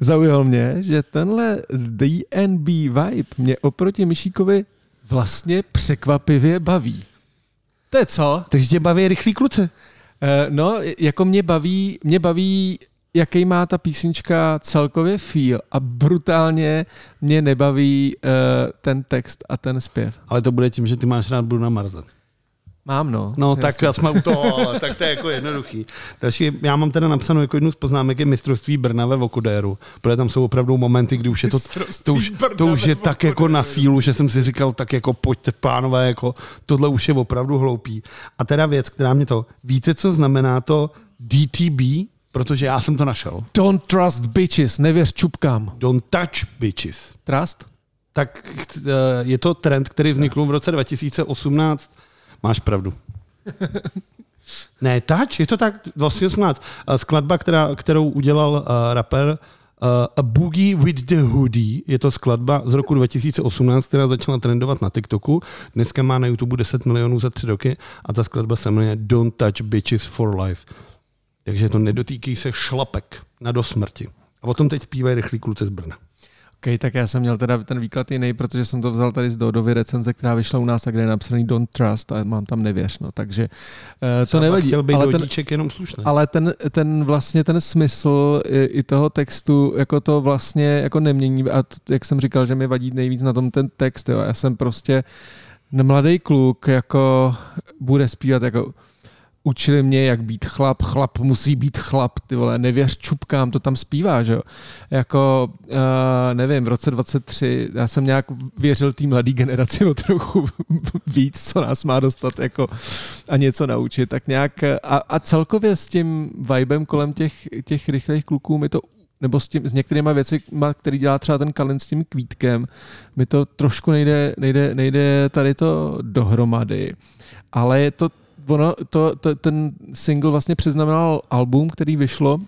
Speaker 3: zaujal mě, že tenhle DNB vibe mě oproti Myšíkovi vlastně překvapivě baví. To je co?
Speaker 2: Takže tě baví rychlý kluci.
Speaker 3: Eh, No, jako mě baví, mě baví, jaký má ta písnička celkově feel a brutálně mě nebaví uh, ten text a ten zpěv.
Speaker 2: Ale to bude tím, že ty máš rád Bruna Marza.
Speaker 3: Mám, no.
Speaker 2: No, tak
Speaker 3: Jasně.
Speaker 2: jsme u toho, ale tak to je jako jednoduchý. Další, já mám teda napsanou jako jednu z poznámek je mistrovství Brna ve Vokodéru, protože tam jsou opravdu momenty, kdy už je to, to, už, to už je tak jako na sílu, že jsem si říkal, tak jako pojďte pánové, jako tohle už je opravdu hloupý. A teda věc, která mě to, víte, co znamená to DTB? Protože já jsem to našel.
Speaker 3: Don't trust bitches, nevěř čupkám.
Speaker 2: Don't touch bitches.
Speaker 3: Trust?
Speaker 2: Tak eh, je to trend, který vznikl v roce 2018. Máš pravdu. Ne, touch, je to tak, 2018. Eh, Skladba, která, kterou udělal uh, rapper uh, A Boogie with the Hoodie, je to skladba z roku 2018, která začala trendovat na TikToku. Dneska má na YouTube 10 milionů za tři roky a ta skladba se jmenuje Don't Touch Bitches for Life. Takže to nedotýkej se šlapek na dosmrti. A o tom teď zpívají rychlí kluci z Brna.
Speaker 3: OK, tak já jsem měl teda ten výklad jiný, protože jsem to vzal tady z Dodovy recenze, která vyšla u nás a kde je napsaný Don't Trust a mám tam nevěř, no, takže uh, to nevadí.
Speaker 2: chtěl být
Speaker 3: ale ten,
Speaker 2: jenom slušný.
Speaker 3: ale ten, ten vlastně ten smysl i, i toho textu, jako to vlastně jako nemění a to, jak jsem říkal, že mi vadí nejvíc na tom ten text, jo. Já jsem prostě mladý kluk, jako bude zpívat jako učili mě, jak být chlap, chlap musí být chlap, ty vole, nevěř čupkám, to tam zpívá, že jo. Jako, uh, nevím, v roce 23 já jsem nějak věřil té mladé generaci o trochu víc, co nás má dostat jako a něco naučit, tak nějak a, a celkově s tím vibem kolem těch, těch rychlých kluků mi to nebo s, tím, s některýma věci, který dělá třeba ten Kalin s tím kvítkem, mi to trošku nejde, nejde, nejde tady to dohromady. Ale je to, ono, to, to, ten single vlastně přiznamenal album, který vyšlo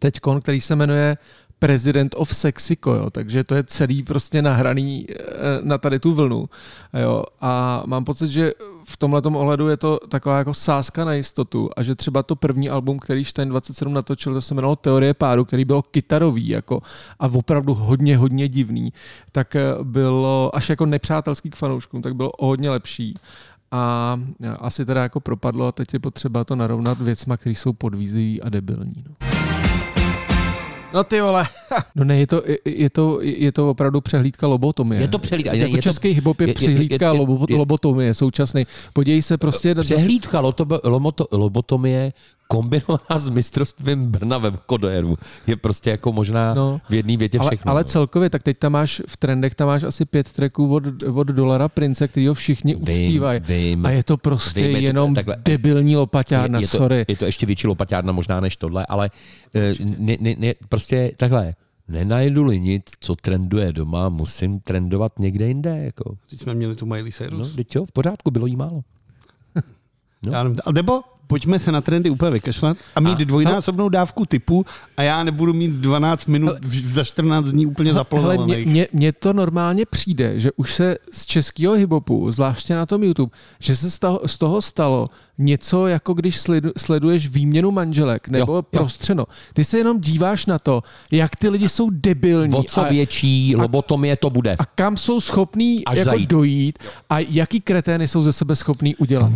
Speaker 3: teďkon, který se jmenuje President of Sexico, jo, takže to je celý prostě nahraný eh, na tady tu vlnu. Jo, a mám pocit, že v tomhle ohledu je to taková jako sázka na jistotu a že třeba to první album, který Stein 27 natočil, to se jmenovalo Teorie páru, který byl kytarový jako a opravdu hodně, hodně divný, tak eh, bylo až jako nepřátelský k fanouškům, tak bylo o hodně lepší. A asi teda jako propadlo a teď je potřeba to narovnat věcma, které jsou podvízivý a debilní. No. No ty vole. no ne, je to, je, je to, je to opravdu přehlídka lobotomie.
Speaker 1: Je to přehlídka,
Speaker 3: Jako
Speaker 1: je to-
Speaker 3: český hip-hop je,
Speaker 1: je-
Speaker 3: přehlídka
Speaker 1: je- je-
Speaker 3: lobo-
Speaker 1: je-
Speaker 3: lobotomie současný. Podívej se prostě...
Speaker 1: Přehlídka lobotomie kombinovaná s mistrovstvím Brna ve Kodéru je prostě jako možná no, v jedné větě
Speaker 3: ale,
Speaker 1: všechno.
Speaker 3: ale
Speaker 1: no.
Speaker 3: celkově, tak teď tam máš v trendech, tam máš asi pět tracků od, od Dolara Prince, který ho všichni uctívají.
Speaker 1: vím.
Speaker 3: A je to prostě
Speaker 1: Vím, je to
Speaker 3: jenom
Speaker 1: takhle-
Speaker 3: debilní lopaťárna,
Speaker 1: je, je, to,
Speaker 3: sorry.
Speaker 1: je to ještě větší lopaťárna možná než tohle, ale eh, ne, ne, ne, prostě takhle. Nenajdu-li nic, co trenduje doma, musím trendovat někde jinde. Jako.
Speaker 2: Teď jsme měli tu Miley
Speaker 1: No,
Speaker 2: Cyrus.
Speaker 1: teď jo, v pořádku, bylo jí málo.
Speaker 2: No. Já nevím, a nebo pojďme se na trendy úplně vykašlat a mít
Speaker 3: A-
Speaker 2: dvojnásobnou dávku typu a já nebudu mít 12 minut v- za 14 dní úplně
Speaker 3: Hele,
Speaker 2: zaplovaný.
Speaker 3: mně, mně, mně to normálně přijde, že už se z českého hibopu, zvláště na tom YouTube, že se z toho, z toho stalo něco, jako když sledu, sleduješ výměnu manželek nebo
Speaker 1: Jo,
Speaker 3: jo,
Speaker 1: jo.
Speaker 3: prostřeno. Ty se jenom díváš na to, jak ty lidi jsou debilní.
Speaker 1: O co
Speaker 3: a,
Speaker 1: větší lobotomie to bude.
Speaker 3: a kam jsou schopní
Speaker 1: Až
Speaker 3: jako
Speaker 1: zajít.
Speaker 3: dojít a jaký kretény jsou ze sebe schopní udělat.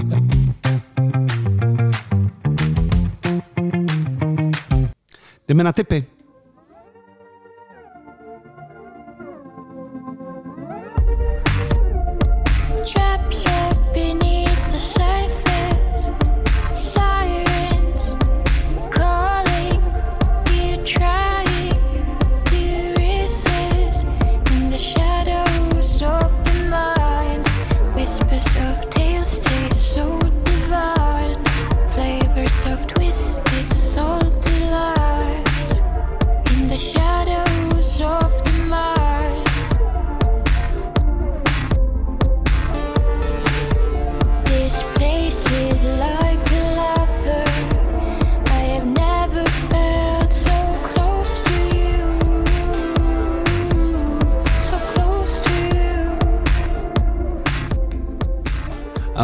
Speaker 2: Jdeme na typy.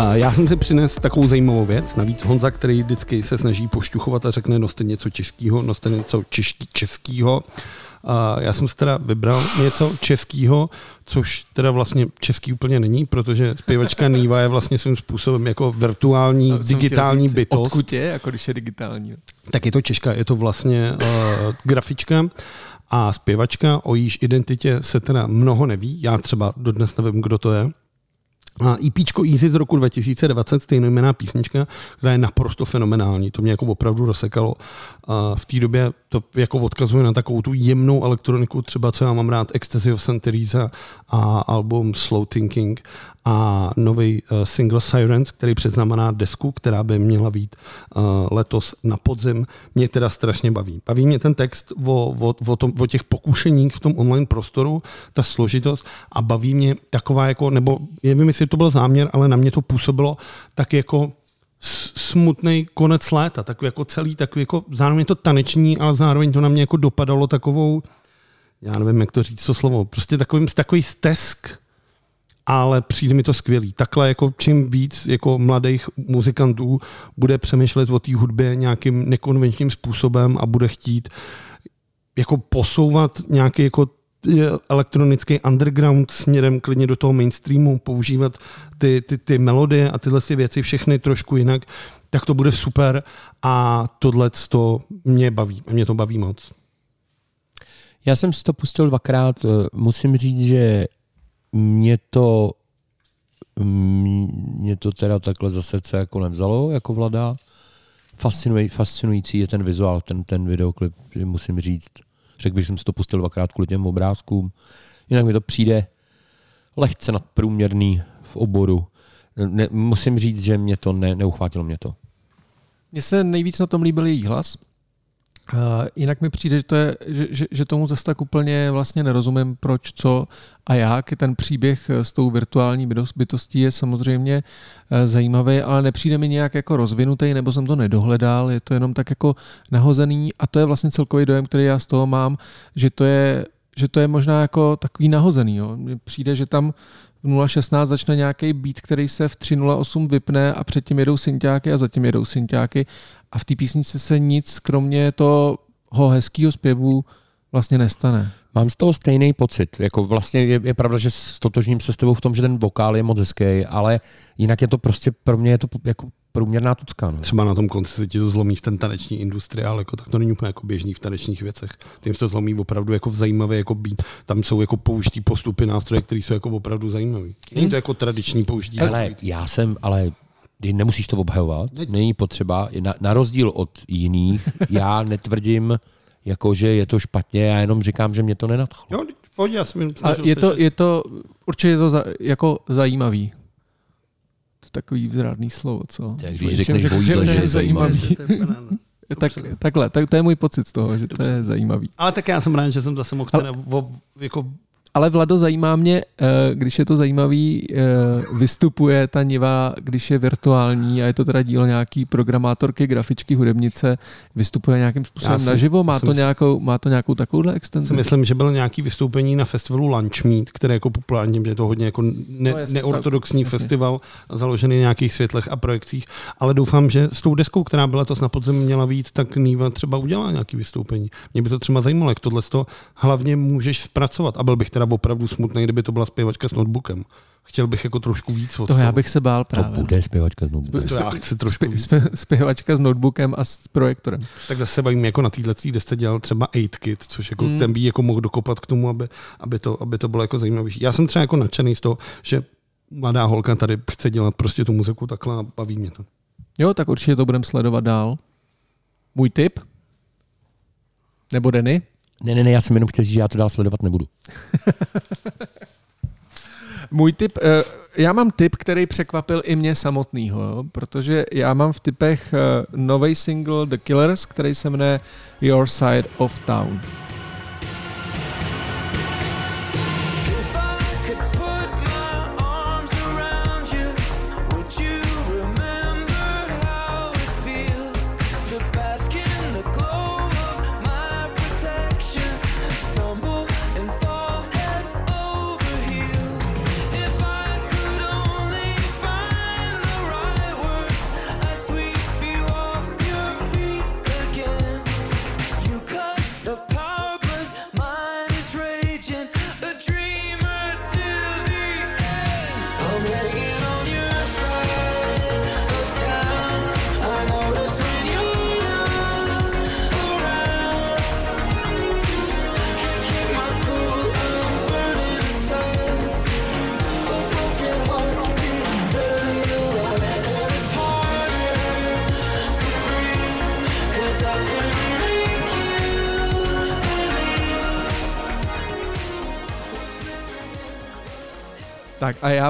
Speaker 8: A
Speaker 2: já jsem si přinesl takovou zajímavou věc. Navíc Honza, který vždycky se snaží pošťuchovat a řekne, noste něco českého, noste něco češký, českého. A já jsem si teda vybral něco českého, což teda vlastně český úplně není, protože zpěvačka Nýva je vlastně svým způsobem jako virtuální,
Speaker 3: chtěl
Speaker 2: digitální
Speaker 3: říct,
Speaker 2: bytost.
Speaker 3: Odkud je, jako když je digitální.
Speaker 2: Tak je to Češka, je to vlastně uh, grafička a zpěvačka, o jejíž identitě se teda mnoho neví. Já třeba dodnes nevím, kdo to je. EPčko Easy z roku 2020, stejnojmená písnička, která je naprosto fenomenální. To mě jako opravdu rozsekalo. A v té době to jako odkazuje na takovou tu jemnou elektroniku, třeba co já mám rád, Ecstasy of St. Teresa a album Slow Thinking a nový uh, single Sirens, který předznamená desku, která by měla být uh, letos na podzim. Mě teda strašně baví. Baví mě ten text o, o, o, tom, o těch pokušeních v tom online prostoru, ta složitost a baví mě taková jako, nebo nevím, jestli to byl záměr, ale na mě to působilo tak jako smutný konec léta, takový jako celý, takový jako zároveň to taneční, ale zároveň to na mě jako dopadalo takovou, já nevím, jak to říct, to slovo, prostě takový, takový stesk, ale přijde mi to skvělý. Takhle jako čím víc jako mladých muzikantů bude přemýšlet o té hudbě nějakým nekonvenčním způsobem a bude chtít jako posouvat nějaký jako eh, elektronický underground směrem klidně do toho mainstreamu, používat ty, ty, ty melodie a tyhle si věci všechny trošku jinak, tak to bude super a tohle to mě baví. Mě to baví moc.
Speaker 1: Já jsem si to pustil dvakrát. eh, Musím říct, že mě to mě to teda takhle za srdce jako nevzalo, jako vlada. Fascinuj, fascinující je ten vizuál, ten, ten videoklip, musím říct. Řekl bych, že jsem si to pustil dvakrát kvůli těm obrázkům. Jinak mi to přijde lehce nadprůměrný v oboru. Ne, musím říct, že mě to ne, neuchvátilo mě to.
Speaker 3: Mně se nejvíc na tom líbil její hlas. Jinak mi přijde, že, to je, že, že, že tomu zase tak úplně vlastně nerozumím, proč, co a jak. Ten příběh s tou virtuální bytos- bytostí je samozřejmě uh, zajímavý, ale nepřijde mi nějak jako rozvinutý, nebo jsem to nedohledal, je to jenom tak jako nahozený a to je vlastně celkový dojem, který já z toho mám, že to je, že to je možná jako takový nahozený. Jo. Mně přijde, že tam v 0.16 začne nějaký beat, který se v 3.08 vypne a předtím jedou synťáky a zatím jedou synťáky a v té písničce se nic kromě toho hezkého zpěvu vlastně nestane.
Speaker 1: Mám z toho stejný pocit. Jako vlastně je, je pravda, že stotožním se s tebou v tom, že ten vokál je moc hezký, ale jinak je to prostě pro mě je to jako průměrná tucka. No.
Speaker 2: Třeba na tom konci se ti to zlomí v ten taneční industriál, jako, tak to není úplně jako běžný v tanečních věcech. Tím se to zlomí opravdu jako v zajímavé jako být. Tam jsou jako použití postupy, nástroje, které jsou jako opravdu zajímavé. Není to jako tradiční použití.
Speaker 1: Ale já jsem, ale ty nemusíš to obhajovat, není potřeba. Na, na rozdíl od jiných, já netvrdím, jako, že je to špatně, já jenom říkám, že mě to nenadchlo.
Speaker 2: Jo, pojď, já jsem
Speaker 3: Ale je to, je to, určitě je to za, jako zajímavý. To je takový vzrádný slovo, co?
Speaker 1: Jak když řekneš o jídle, že je zajímavý.
Speaker 3: tak, takhle, tak to je můj pocit z toho, že to je zajímavý.
Speaker 2: Ale tak já jsem rád, že jsem zase mohl ten, o, jako
Speaker 3: Ale Vlado, zajímá mě, eh, když je to zajímavý, eh, vystupuje ta niva, když je virtuální a je to teda dílo nějaký programátorky, grafičky, hudebnice, vystupuje nějakým způsobem
Speaker 2: jsem-
Speaker 3: naživo? Má
Speaker 2: jsem
Speaker 3: to,
Speaker 2: si-
Speaker 3: nějakou, má to nějakou takovouhle
Speaker 2: si
Speaker 3: extenzi?
Speaker 2: myslím, že bylo nějaký vystoupení na festivalu Lunch Meet, které je jako populární, že je to hodně jako ne,
Speaker 3: No,
Speaker 2: neortodoxní
Speaker 3: tak,
Speaker 2: festival, založený na nějakých světlech a projekcích, ale doufám, že s tou deskou, která byla to na podzim měla být, tak Nýva třeba udělá nějaký vystoupení. Mě by to třeba zajímalo, jak tohle to hlavně můžeš zpracovat. A byl bych teda opravdu smutný, kdyby to byla zpěvačka s notebookem. Chtěl bych jako trošku víc od
Speaker 3: To
Speaker 2: toho.
Speaker 3: já bych se bál
Speaker 1: To
Speaker 3: právě.
Speaker 1: bude zpěvačka znovu.
Speaker 2: To já chci trošku víc.
Speaker 3: Zpěvačka s notebookem a s projektorem.
Speaker 2: Tak zase se bavím jako na této desce dělal třeba 8-Kit, což jako
Speaker 3: mm.
Speaker 2: ten by jako mohl dokopat k tomu, aby, aby, to, aby to bylo jako zajímavější. Já jsem třeba jako nadšený z toho, že mladá holka tady chce dělat prostě tu muziku takhle a baví mě to.
Speaker 3: Jo, tak určitě to budeme sledovat dál. Můj tip? Nebo Denny?
Speaker 1: Ne, ne, ne, já jsem jenom chtěl říct, že já to dál sledovat nebudu.
Speaker 3: Můj tip, eh, já mám tip, který překvapil i mě samotného, protože já mám v tipech nový single The Killers, který se jmenuje Your Side of Town.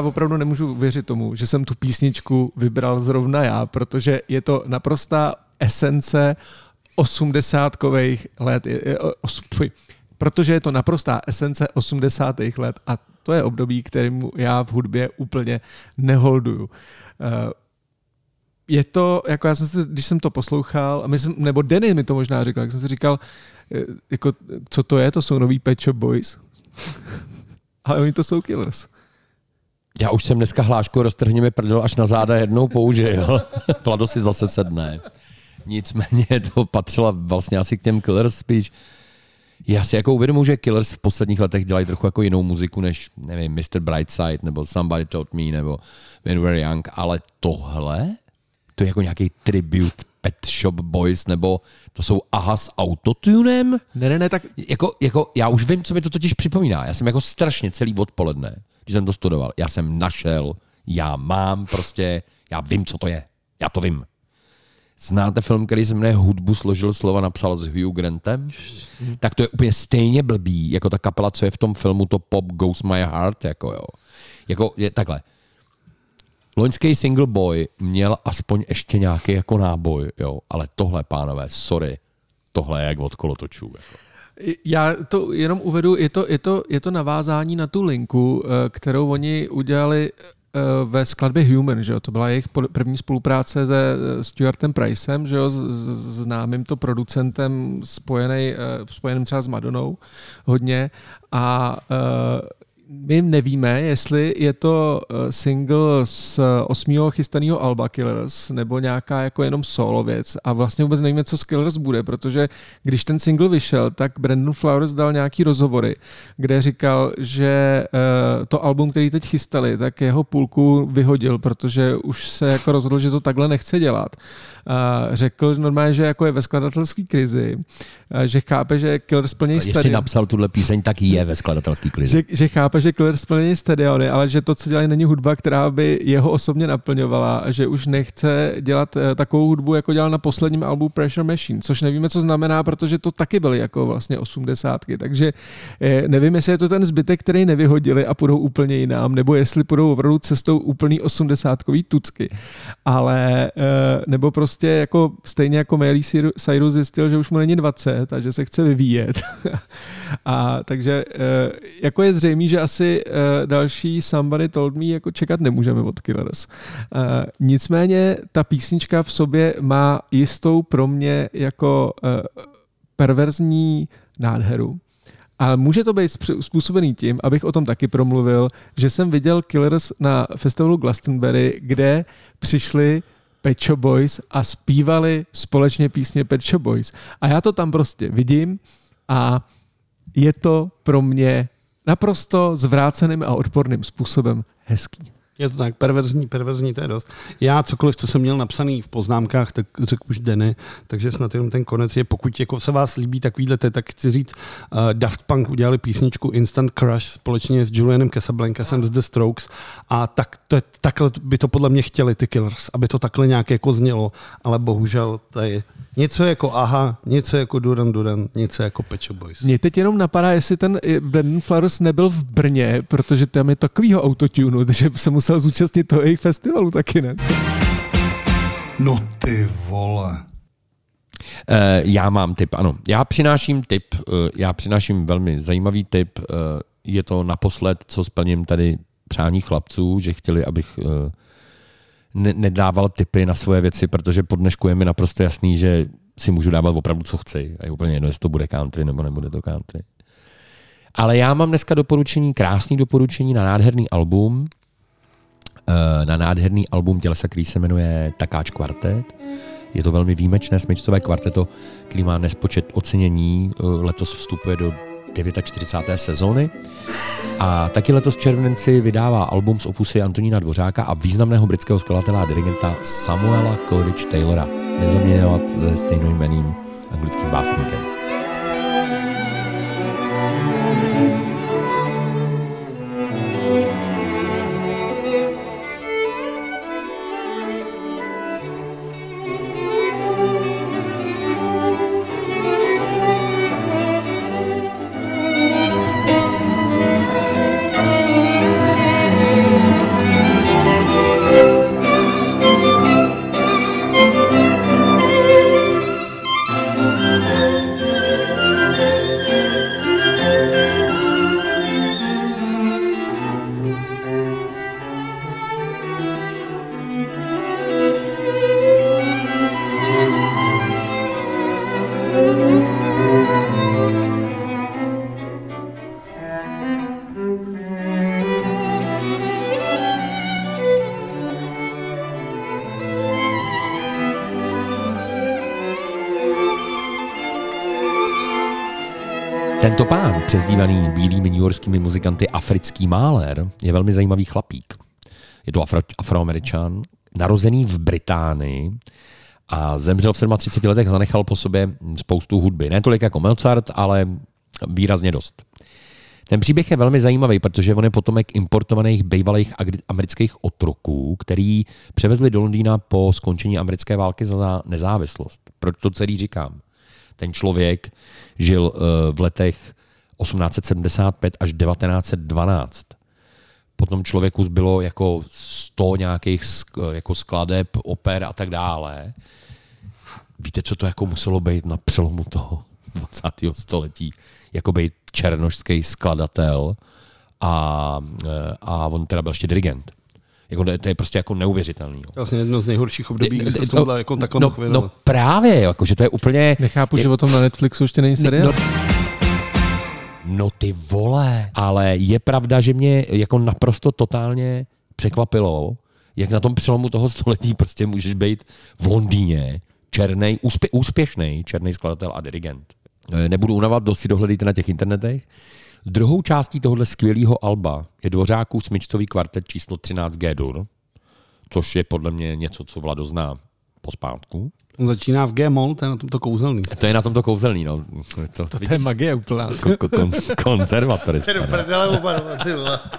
Speaker 3: Opravdu nemůžu věřit tomu, že jsem tu písničku vybral zrovna já, protože je to naprostá esence osmdesátkových let. os-. Protože je to naprostá esence 80. let a to je období, kterému já v hudbě úplně neholduju. Eh, je to, jako já jsem si, když jsem to poslouchal, myslím, nebo Denny mi to možná říkal, jak jsem si říkal, eh, jako, co to je, to jsou nový Pet Shop Boys. Ale oni to jsou Killers.
Speaker 1: Já už jsem dneska hlášku roztrhněme prdel až na záda jednou použil. Vlado si zase sedne. Nicméně to patřilo vlastně asi k těm Killers spíš. Já si jako uvědomuji, že Killers v posledních letech dělají trochu jako jinou muziku než, nevím, Mr. Brightside nebo Somebody Taught Me nebo When We Were Young, ale tohle, to je jako nějaký tribute Pet Shop Boys nebo to jsou Aha s autotunem?
Speaker 3: Ne, ne, ne, tak
Speaker 1: jako, jako, já už vím, co mi to totiž připomíná. Já jsem jako strašně celý odpoledne, když jsem to studoval, já jsem našel, já mám prostě, já vím, co to je. Já to vím. Znáte film, který se jmenuje Hudbu složil slova, napsal s Hugh Grantem? Tak to je úplně stejně blbý, jako ta kapela, co je v tom filmu, to Pop Goes My Heart, jako jo. Jako je takhle. Loňský single boy měl aspoň ještě nějaký jako náboj, jo, ale tohle, pánové, sorry, tohle je jak od kolotočů. Jako.
Speaker 3: Já to jenom uvedu, je to, je to, je to navázání na tu linku, eh, kterou oni udělali eh, ve skladbě Human, že jo? to byla jejich první spolupráce se eh, Stuartem Pricem, že jo? známým to producentem spojený, spojeným třeba s Madonou hodně a my nevíme, jestli je to eh, single z osmého chystaného Alba Killers nebo nějaká jako jenom solo věc a vlastně vůbec nevíme, co z Killers bude, protože když ten single vyšel, tak Brandon Flowers dal nějaký rozhovory, kde říkal, že eh, to album, který teď chystali, tak jeho půlku vyhodil, protože už se jako rozhodl, že to takhle nechce dělat. A řekl normálně, že jako je ve skladatelské krizi, že chápe, že Killers plnějí
Speaker 1: Jestli
Speaker 3: stadion.
Speaker 1: napsal tuhle píseň, tak je ve skladatelský klizi.
Speaker 3: Že, že chápe, že Killers plnějí stadiony, ale že to, co dělají, není hudba, která by jeho osobně naplňovala a že už nechce dělat eh, takovou hudbu, jako dělal na posledním albu Pressure Machine, což nevíme, co znamená, protože to taky byly jako vlastně osmdesátky, takže eh, nevím, jestli je to ten zbytek, který nevyhodili a půjdou úplně jinam, nebo jestli půjdou opravdu cestou úplný osmdesátkový tucky, ale eh, nebo prostě jako stejně jako Miley Cyru- Cyrus zjistil, že už mu není 20 a že se chce vyvíjet. a takže eh, jako je zřejmé, že asi eh, další Somebody Told Me jako čekat nemůžeme od Killers. Eh, Nicméně ta písnička v sobě má jistou pro mě jako perverzní nádheru. Ale může to být způsobený tím, abych o tom taky promluvil, že jsem viděl Killers na festivalu Glastonbury, kde přišli Pet Shop Boys a zpívali společně písně Pet Shop Boys. A já to tam prostě vidím a je to pro mě naprosto zvráceným a odporným způsobem hezký.
Speaker 2: Je to tak, perverzní, perverzní, to je dost. Já cokoliv, co jsem měl napsaný v poznámkách, tak řekl už Denny, takže snad jenom ten konec je, pokud jako se vás líbí takovýhle, tak chci říct, uh, Daft Punk udělali písničku Instant Crush společně s Julianem Casablancasem z The Strokes a tak, to je, takhle by to podle mě chtěli ty Killers, aby to takhle nějak jako znělo, ale bohužel to je něco jako Aha, něco jako Duran Duran, něco jako Pet Shop Boys.
Speaker 3: Mě teď jenom napadá, jestli ten eh, Brandon Flowers nebyl v Brně, protože tam je takovýho autotunu, že se musel zúčastnit toho jejich festivalu taky, ne?
Speaker 4: No ty vole.
Speaker 1: Eh, já mám tip, ano. Já přináším tip, eh, já přináším velmi zajímavý tip. eh, Je to naposled, co splním tady přání chlapců, že chtěli, abych eh, ne- nedával tipy na svoje věci, protože po dnešku je mi naprosto jasný, že si můžu dávat opravdu, co chci. A je úplně jedno, jestli to bude country nebo nebude to country. Ale já mám dneska doporučení, krásný doporučení na nádherný album, na nádherný album tělesa, který se jmenuje Takáč kvartet. Je to velmi výjimečné smyčcové kvarteto, který má nespočet ocenění. Eh, Letos vstupuje do 49. sezóny. A taky letos v červenci vydává album z opusy Antonína Dvořáka a významného britského skladatele a dirigenta Samuela Coleridge Taylora. Nezaměňovat se stejnojmeným anglickým básníkem. Přezdívaný bílými newyorskými muzikanty Africký máler, je velmi zajímavý chlapík. Je to afro, afroameričan, narozený v Británii a zemřel v 37 letech a zanechal po sobě spoustu hudby. Ne tolik jako Mozart, ale výrazně dost. Ten příběh je velmi zajímavý, protože on je potomek importovaných bývalých amerických otroků, který převezli do Londýna po skončení americké války za nezávislost. Proč to celý říkám? Ten člověk žil eh, v letech 1875 až 1912. Potom člověku zbylo jako 100 nějakých jako skladeb, oper a tak dále. Víte, co to jako muselo být na přelomu toho 20. století? Jako být černošský skladatel a, eh, a on teda byl ještě dirigent. Jako, to je prostě jako neuvěřitelný. jo.
Speaker 2: Vlastně jedno z nejhorších období, kdy se
Speaker 1: To-
Speaker 2: z tohohle jako takhle
Speaker 1: no, no právě, jako, že to je úplně...
Speaker 3: Nechápu, že o tom na Netflixu ještě není seriál.
Speaker 1: No, No ty vole. Ale je pravda, že mě jako naprosto totálně překvapilo, jak na tom přelomu toho století prostě můžeš být v Londýně černý, úspě, úspěšný černý skladatel a dirigent. E, Nebudu unavat, dost si dohledejte na těch internetech. Druhou částí tohohle skvělého alba je Dvořákův smyčcový kvartet číslo 13 G-dur, což je podle mě něco, co Vlado zná pospátku.
Speaker 2: On začíná v G-moll, to je na tomto kouzelný.
Speaker 1: To je na tomto kouzelný, no. To,
Speaker 3: To, to je magie úplná.
Speaker 1: Ko- ko- kon, konzervatorista.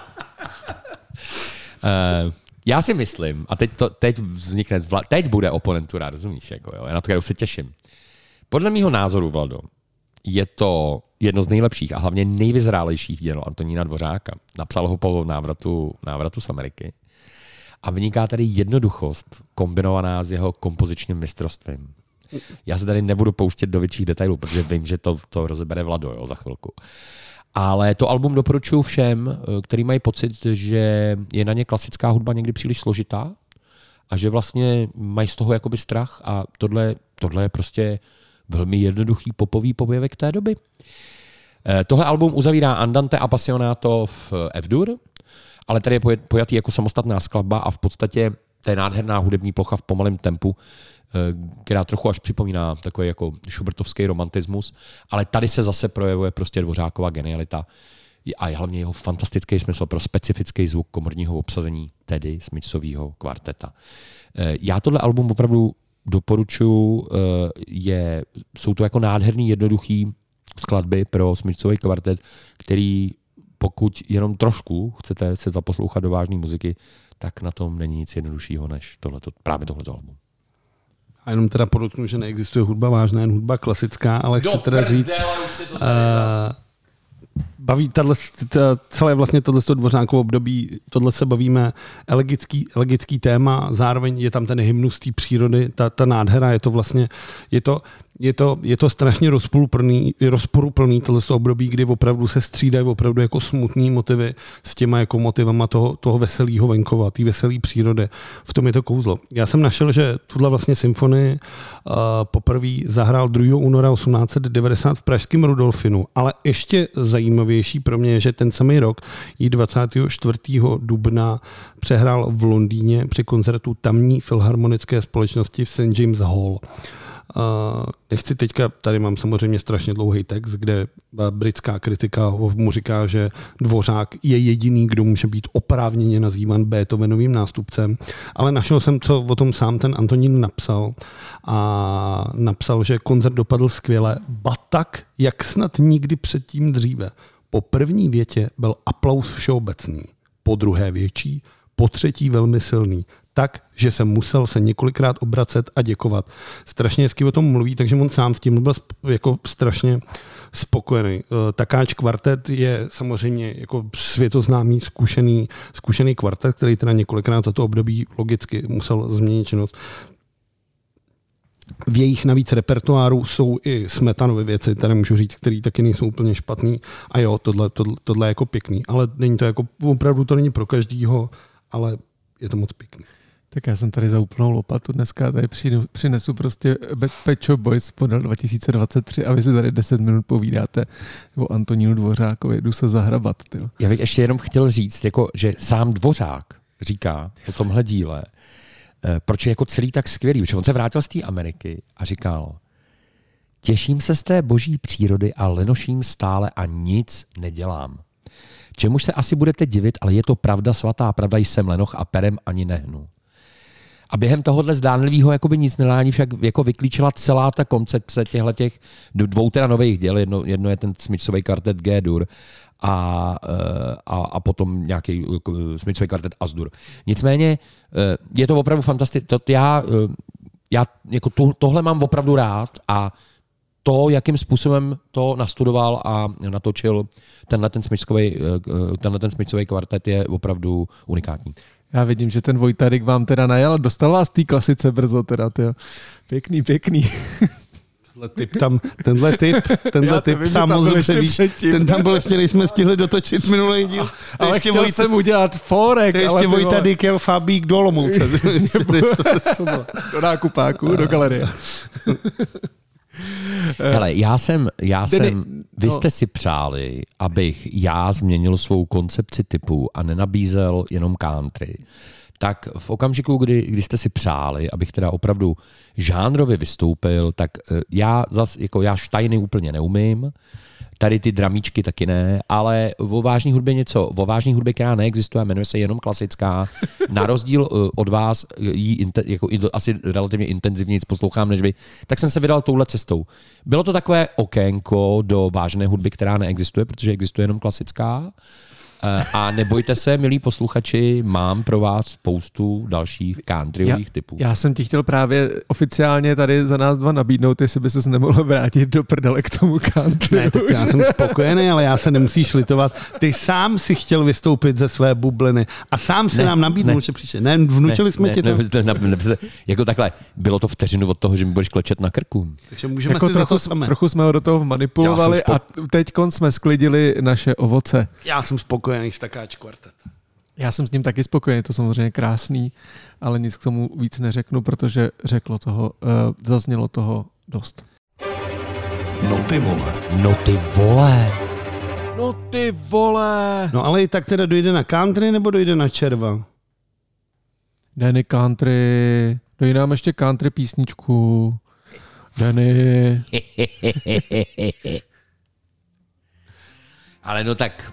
Speaker 1: Eh, já si myslím, a teď, to, teď vznikne, zvla, teď bude oponentura, rozumíš? Jako, jo? Já na to už se těším. Podle mého názoru, Vlado, je to jedno z nejlepších a hlavně nejvyzrálejších děl Antonína Dvořáka. Napsal ho po návratu, návratu z Ameriky. A vyniká tady jednoduchost kombinovaná s jeho kompozičním mistrovstvím. Já se tady nebudu pouštět do větších detailů, protože vím, že to, to rozebere Vlado jo, za chvilku. Ale to album doporučuji všem, eh, který mají pocit, že je na ně klasická hudba někdy příliš složitá a že vlastně mají z toho jakoby strach a tohle, tohle je prostě velmi jednoduchý popový pověvek té doby. Eh, Tohle album uzavírá Andante Appassionato v F-dur, ale tady je pojatý jako samostatná skladba a v podstatě to je nádherná hudební plocha v pomalém tempu, eh, která trochu až připomíná takový jako šubertovský romantismus, ale tady se zase projevuje prostě Dvořáková genialita a hlavně jeho fantastický smysl pro specifický zvuk komorního obsazení, tedy smyčcového kvarteta. Eh, Já tohle album opravdu doporučuji, eh, je, jsou to jako nádherný, jednoduchý skladby pro smyčcový kvartet, který pokud jenom trošku chcete se zaposlouchat do vážné muziky, tak na tom není nic jednoduššího než tohleto, právě tohleto album.
Speaker 2: A jenom teda podotknu, že neexistuje hudba vážná, jen hudba klasická, ale chci teda říct, eh, baví tato, celé vlastně tohle dvořákovo období, tohle se bavíme elegický, elegický téma, zároveň je tam ten hymnus té přírody, ta, ta nádhera, je to vlastně, je to, je to, je to strašně rozporuplný, rozporuplný tohle období, kdy opravdu se střídají opravdu jako smutný motivy s těma jako motivama toho, toho veselého venkova, té veselé přírody. V tom je to kouzlo. Já jsem našel, že tuhle vlastně symfonii uh, poprvé zahrál 2. února 1890 v pražském Rudolfinu, ale ještě zajímavější pro mě je, že ten samý rok ji 24. dubna přehrál v Londýně při koncertu tamní filharmonické společnosti v St. James Hall. Uh, nechci teďka, tady mám samozřejmě strašně dlouhý text, kde britská kritika mu říká, že Dvořák je jediný, kdo může být oprávněně nazývan Beethovenovým nástupcem, ale našel jsem, co o tom sám ten Antonín napsal a napsal, že koncert dopadl skvěle, ba tak, jak snad nikdy předtím dříve. Po první větě byl aplaus všeobecný, po druhé větší, po třetí velmi silný, tak, že jsem musel se několikrát obracet a děkovat. Strašně hezky o tom mluví, takže on sám s tím byl jako strašně spokojený. Eh, Takáč kvartet je samozřejmě jako světoznámý, zkušený, zkušený kvartet, který teda několikrát za to období logicky musel změnit činnost. V jejich navíc repertoáru jsou i smetanové věci, tady můžu říct, které taky nejsou úplně špatný. A jo, tohle, tohle, tohle je jako pěkný, ale není to jako, opravdu to není pro každýho, ale je to moc pěkný.
Speaker 3: Tak já jsem tady za úplnou lopatu dneska tady přinesu prostě Shop Boys model 2023 a vy si tady 10 minut povídáte o Antonínu Dvořákovi, jdu se zahrabat. Tyjo.
Speaker 1: Já bych ještě jenom chtěl říct, jako, že sám Dvořák říká o tomhle díle, proč je jako celý tak skvělý, protože on se vrátil z té Ameriky a říkal, těším se z té boží přírody a lenoším stále a nic nedělám. Čemuž se asi budete divit, ale je to pravda, svatá pravda, jsem lenoch a perem ani nehnu. A během tohohle zdánlivého jakoby nic nelání však jako vyklíčila celá ta koncepce těchto těch dvou teda nových děl. Jedno, jedno je ten smyčcový kvartet G-dur a, eh, a, a potom nějaký eh, smyčcový kvartet Asdur. Nicméně eh, je to opravdu fantastické. Já, eh, já jako to, tohle mám opravdu rád a to, jakým způsobem to nastudoval a natočil tenhle ten smyčcový, tenhle ten smyčcový kvartet je opravdu unikátní.
Speaker 3: Já vidím, že ten Vojtarik vám teda najel, dostal vás té klasice brzo teda, tyjo. Pěkný, pěkný.
Speaker 2: Tenhle typ tam, tenhle typ, tenhle
Speaker 3: Já
Speaker 2: typ
Speaker 3: vím,
Speaker 2: sám
Speaker 3: tam
Speaker 2: moc
Speaker 3: byl
Speaker 2: dobře
Speaker 3: ještě
Speaker 2: ví.
Speaker 3: předtím.
Speaker 2: Ten tam byl ještě, než jsme stihli dotočit minulý díl. To
Speaker 3: Ale
Speaker 2: ještě
Speaker 3: chtěl
Speaker 2: Vojta-
Speaker 3: jsem udělat forek,
Speaker 2: to ještě
Speaker 3: ale.
Speaker 2: Vojtadyk jel Fabík do Olomouce.
Speaker 3: do nákupáku, do galerie.
Speaker 1: Hele, já jsem, já
Speaker 3: Denny,
Speaker 1: jsem, vy
Speaker 3: no.
Speaker 1: jste si přáli, abych já změnil svou koncepci typu a nenabízel jenom country. Tak v okamžiku, kdy, kdy jste si přáli, abych teda opravdu žánrově vystoupil, tak eh, já zas, jako já štajny úplně neumím, tady ty dramíčky taky ne, ale o vážné hudbě něco, o vážné hudbě, která neexistuje, jmenuje se jenom klasická, na rozdíl eh, od vás, eh, jí jako asi relativně intenzivně poslouchám než vy, tak jsem se vydal touhle cestou. Bylo to takové okénko do vážné hudby, která neexistuje, protože existuje jenom klasická. Eh, A nebojte se, milí posluchači, mám pro vás spoustu dalších countryových typů.
Speaker 3: Já jsem ti chtěl právě oficiálně tady za nás dva nabídnout, jestli by se nemohl vrátit do prdele k tomu country.
Speaker 2: Ne, tak já jsem spokojený, ale já se nemusíš litovat. Ty sám si chtěl vystoupit ze své bubliny a sám si
Speaker 1: Ne,
Speaker 2: nám nabídnul,
Speaker 1: ne.
Speaker 2: že přijde. Ne, vnučili
Speaker 1: ne,
Speaker 2: jsme
Speaker 1: ne,
Speaker 2: ti to.
Speaker 1: Ne, ne, ne, jako takhle, bylo to vteřinu od toho, že mi budeš klečet na krku.
Speaker 2: Takže můžeme
Speaker 3: jako
Speaker 2: si za
Speaker 3: trochu,
Speaker 2: to samé.
Speaker 3: trochu jsme ho do toho manipulovali a teď jsme sklidili naše ovoce.
Speaker 2: Já jsem spokojený s takáč kvartet.
Speaker 3: Já jsem s ním taky spokojený, je to samozřejmě krásný, ale nic k tomu víc neřeknu, protože řeklo toho, uh, zaznělo toho dost.
Speaker 4: No ty vole.
Speaker 1: No ty vole.
Speaker 3: No ty vole.
Speaker 2: No ale i tak teda dojde na country nebo dojde na červa?
Speaker 3: Danny Country, dej nám ještě country písničku. Danny.
Speaker 1: ale no tak,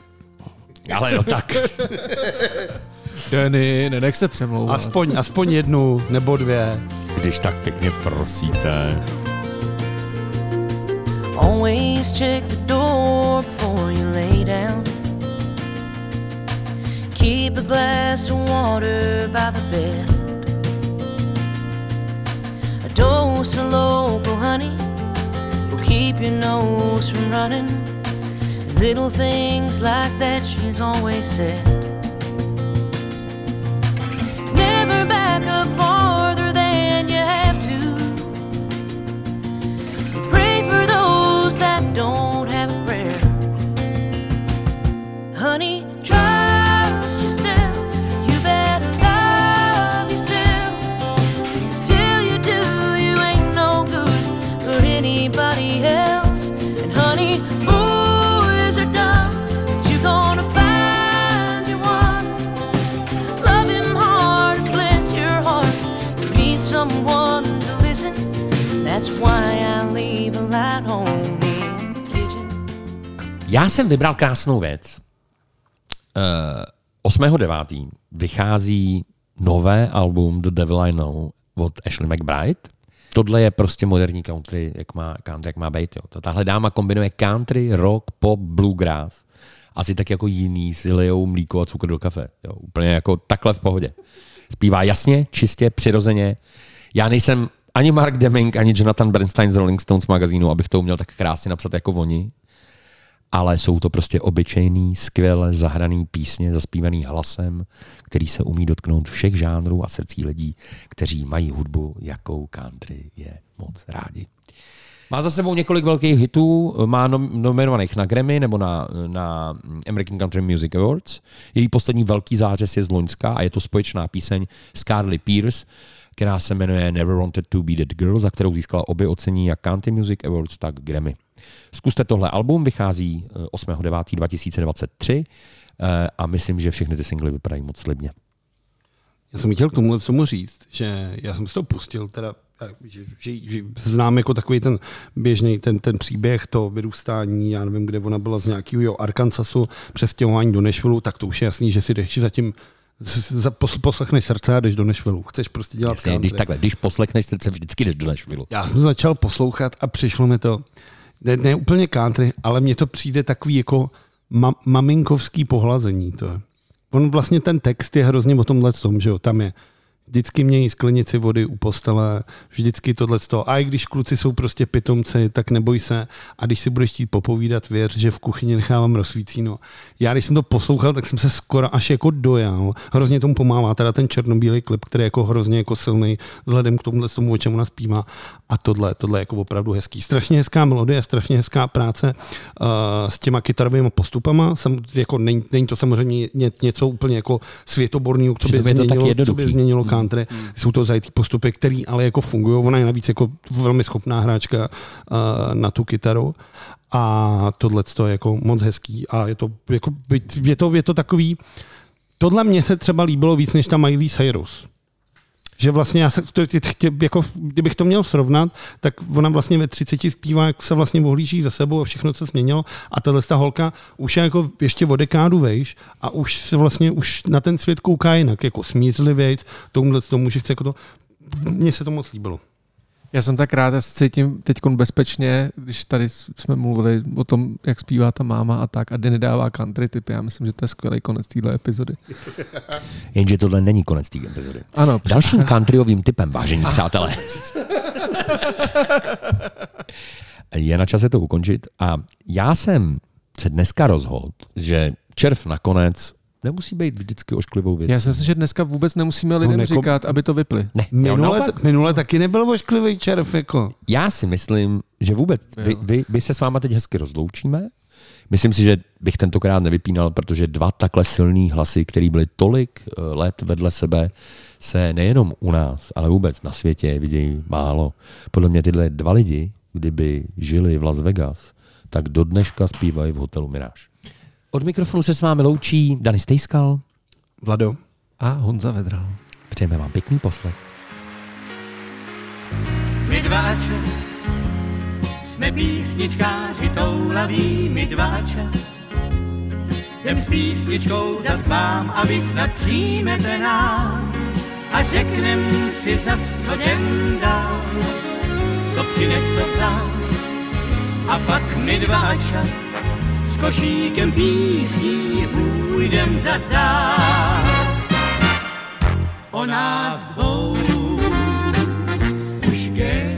Speaker 1: ale no tak.
Speaker 3: Danny, nenech se přemlouvat.
Speaker 2: Aspoň, aspoň jednu nebo dvě.
Speaker 1: Když tak pěkně prosíte.
Speaker 6: Always check the door before you lay down. Keep a glass of water by the bed. A dose of local honey will keep your nose from running. Little things like that she's always said. Never back up farther than you have to. Pray for those that don't
Speaker 1: Já jsem vybral krásnou věc. Uh, 8.9. vychází nové album The Devil I Know od Ashley McBride. Tohle je prostě moderní country, jak má, country, jak má být. Jo. Ta- Tahle dáma kombinuje country, rock, pop, bluegrass. Asi tak jako jiný si lejou mlíko a cukr do kafe. Jo. Úplně jako takhle v pohodě. Zpívá jasně, čistě, přirozeně. Já nejsem ani Mark Deming, ani Jonathan Bernstein z Rolling Stones magazínu, abych to uměl tak krásně napsat jako oni ale jsou to prostě obyčejný, skvěle zahraný písně, zaspívaný hlasem, který se umí dotknout všech žánrů a srdcí lidí, kteří mají hudbu, jakou country je moc rádi. Má za sebou několik velkých hitů, má nom- nominovaných na Grammy nebo na, na American Country Music Awards. Její poslední velký zářez je z Loňska a je to společná píseň s Carly Pierce, která se jmenuje Never Wanted to Be That Girl, za kterou získala obě ocení jak Country Music Awards, tak Grammy. Zkuste tohle album, vychází eh, 8.9.2023 eh, a myslím, že všechny ty singly vypadají moc slibně.
Speaker 2: Já jsem chtěl k tomu, tomu říct, že já jsem si to pustil, teda, že, že, že znám jako takový ten běžný ten, ten příběh, to vyrůstání, já nevím, kde ona byla z nějakého Arkansasu, přestěhování do Nashville, tak to už je jasný, že si jdeš za- pos- poslechneš srdce a jdeš do Nashville. Chceš prostě dělat
Speaker 1: Jasně,
Speaker 2: country.
Speaker 1: když takhle, když poslechneš srdce, vždycky jdeš do Nashville.
Speaker 2: Já jsem začal poslouchat a přišlo mi to, ne, ne úplně country, ale mně to přijde takový jako ma, maminkovský pohlazení. To je. On vlastně ten text je hrozně o tomhle tom, že jo, tam je vždycky mějí sklenici vody u postele, vždycky tohle A i když kluci jsou prostě pitomci, tak neboj se. A když si budeš chtít popovídat, věř, že v kuchyni nechávám rozsvícíno. Já když jsem to poslouchal, tak jsem se skoro až jako dojal. Hrozně tomu pomáhá teda ten černobílý klip, který je jako hrozně jako silný vzhledem k tomuhle tomu, o čem ona zpívá. A tohle, tohle je jako opravdu hezký. Strašně hezká melodie, strašně hezká práce uh, s těma kytarovými postupama. Sam, jako není, není, to samozřejmě ně, něco úplně jako světoborného, co by
Speaker 1: to tak
Speaker 2: změnilo, co by
Speaker 1: jednoduchý.
Speaker 2: Změnilo
Speaker 1: Mm.
Speaker 2: country. Jsou to zajetý postupy, který ale jako fungují. Ona je navíc jako velmi schopná hráčka uh, na tu kytaru. A tohle je jako moc hezký a je to, jako, je to, je to takový, tohle mně se třeba líbilo víc než ta Miley Cyrus. Že vlastně já se, to, tě, jako, kdybych to měl srovnat, tak ona vlastně ve 30 zpívá, jak se vlastně ohlíží za sebou a všechno se změnilo a tahle ta holka už je jako ještě o dekádu vejš a už se vlastně už na ten svět kouká jinak, jako smířlivějc, tomuhle tomu, že chce jako to, mně se to moc líbilo.
Speaker 3: Já jsem tak rád, já se cítím teď bezpečně, když tady jsme mluvili o tom, jak zpívá ta máma a tak a Denny dává country typy. Já myslím, že to je skvělý konec téhle epizody.
Speaker 1: Jenže tohle není konec té epizody.
Speaker 3: Ano,
Speaker 1: Dalším countryovým typem, vážení přátelé, je na čase to ukončit a já jsem se dneska rozhodl, že červ nakonec nemusí být vždycky ošklivou věcí.
Speaker 3: Já si myslím, že dneska vůbec nemusíme lidem
Speaker 2: jako-
Speaker 3: jako... říkat, aby to vypli.
Speaker 1: Ne, jo,
Speaker 2: Minule,
Speaker 1: naopak.
Speaker 2: minule taky nebyl ošklivý červ, jako.
Speaker 1: Já si myslím, že vůbec. Vy, vy, vy se s váma teď hezky rozloučíme. Myslím si, že bych tentokrát nevypínal, protože dva takhle silný hlasy, které byly tolik eh, let vedle sebe, se nejenom u nás, ale vůbec na světě vidějí málo. Podle mě tyhle dva lidi, kdyby žili v Las Vegas, tak do dneška zpívají v hotelu Mirage. Od mikrofonu se s vámi loučí Dani Stejskal
Speaker 2: Vlado.
Speaker 3: A Honza Vedral.
Speaker 1: Přejeme vám pěkný poslech.
Speaker 6: My dva čas, jsme písničkáři toulaví, my dva čas. Jdem s písničkou zas k vám a vy snad přijmete nás a řeknem si zas, co jdem dál, co přines, co vzal. A pak my dva čas s košíkem písní půjdem zas dál. O nás dvou už Goethe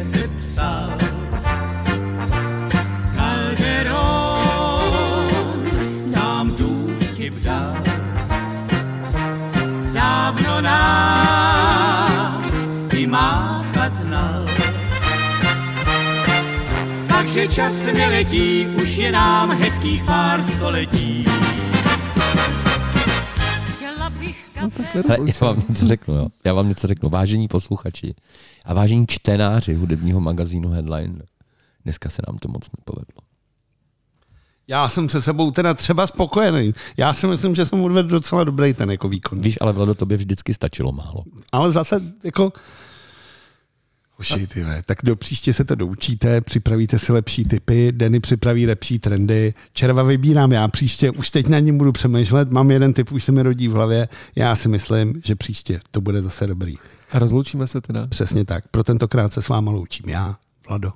Speaker 6: Takže čas neletí, už je nám hezkých pár století. Bych
Speaker 1: Hele, já vám něco řeknu, jo. Já vám něco řeknu. Vážení posluchači a vážení čtenáři hudebního magazínu Headline, dneska se nám to moc nepovedlo.
Speaker 2: Já jsem se sebou teda třeba spokojený. Já si myslím, že jsem odvedl docela dobrý ten jako výkon.
Speaker 1: Víš, ale Vlado, tobě vždycky stačilo málo.
Speaker 2: Ale zase jako... Hoši, ty ve, tak do příště se to doučíte, připravíte si lepší typy, Denny připraví lepší trendy, červa vybírám já příště, už teď na ním budu přemýšlet, mám jeden typ, už se mi rodí v hlavě, já si myslím, že příště to bude zase dobrý.
Speaker 3: A rozloučíme se teda.
Speaker 2: Přesně tak, pro tentokrát se s váma loučím já, Vlado.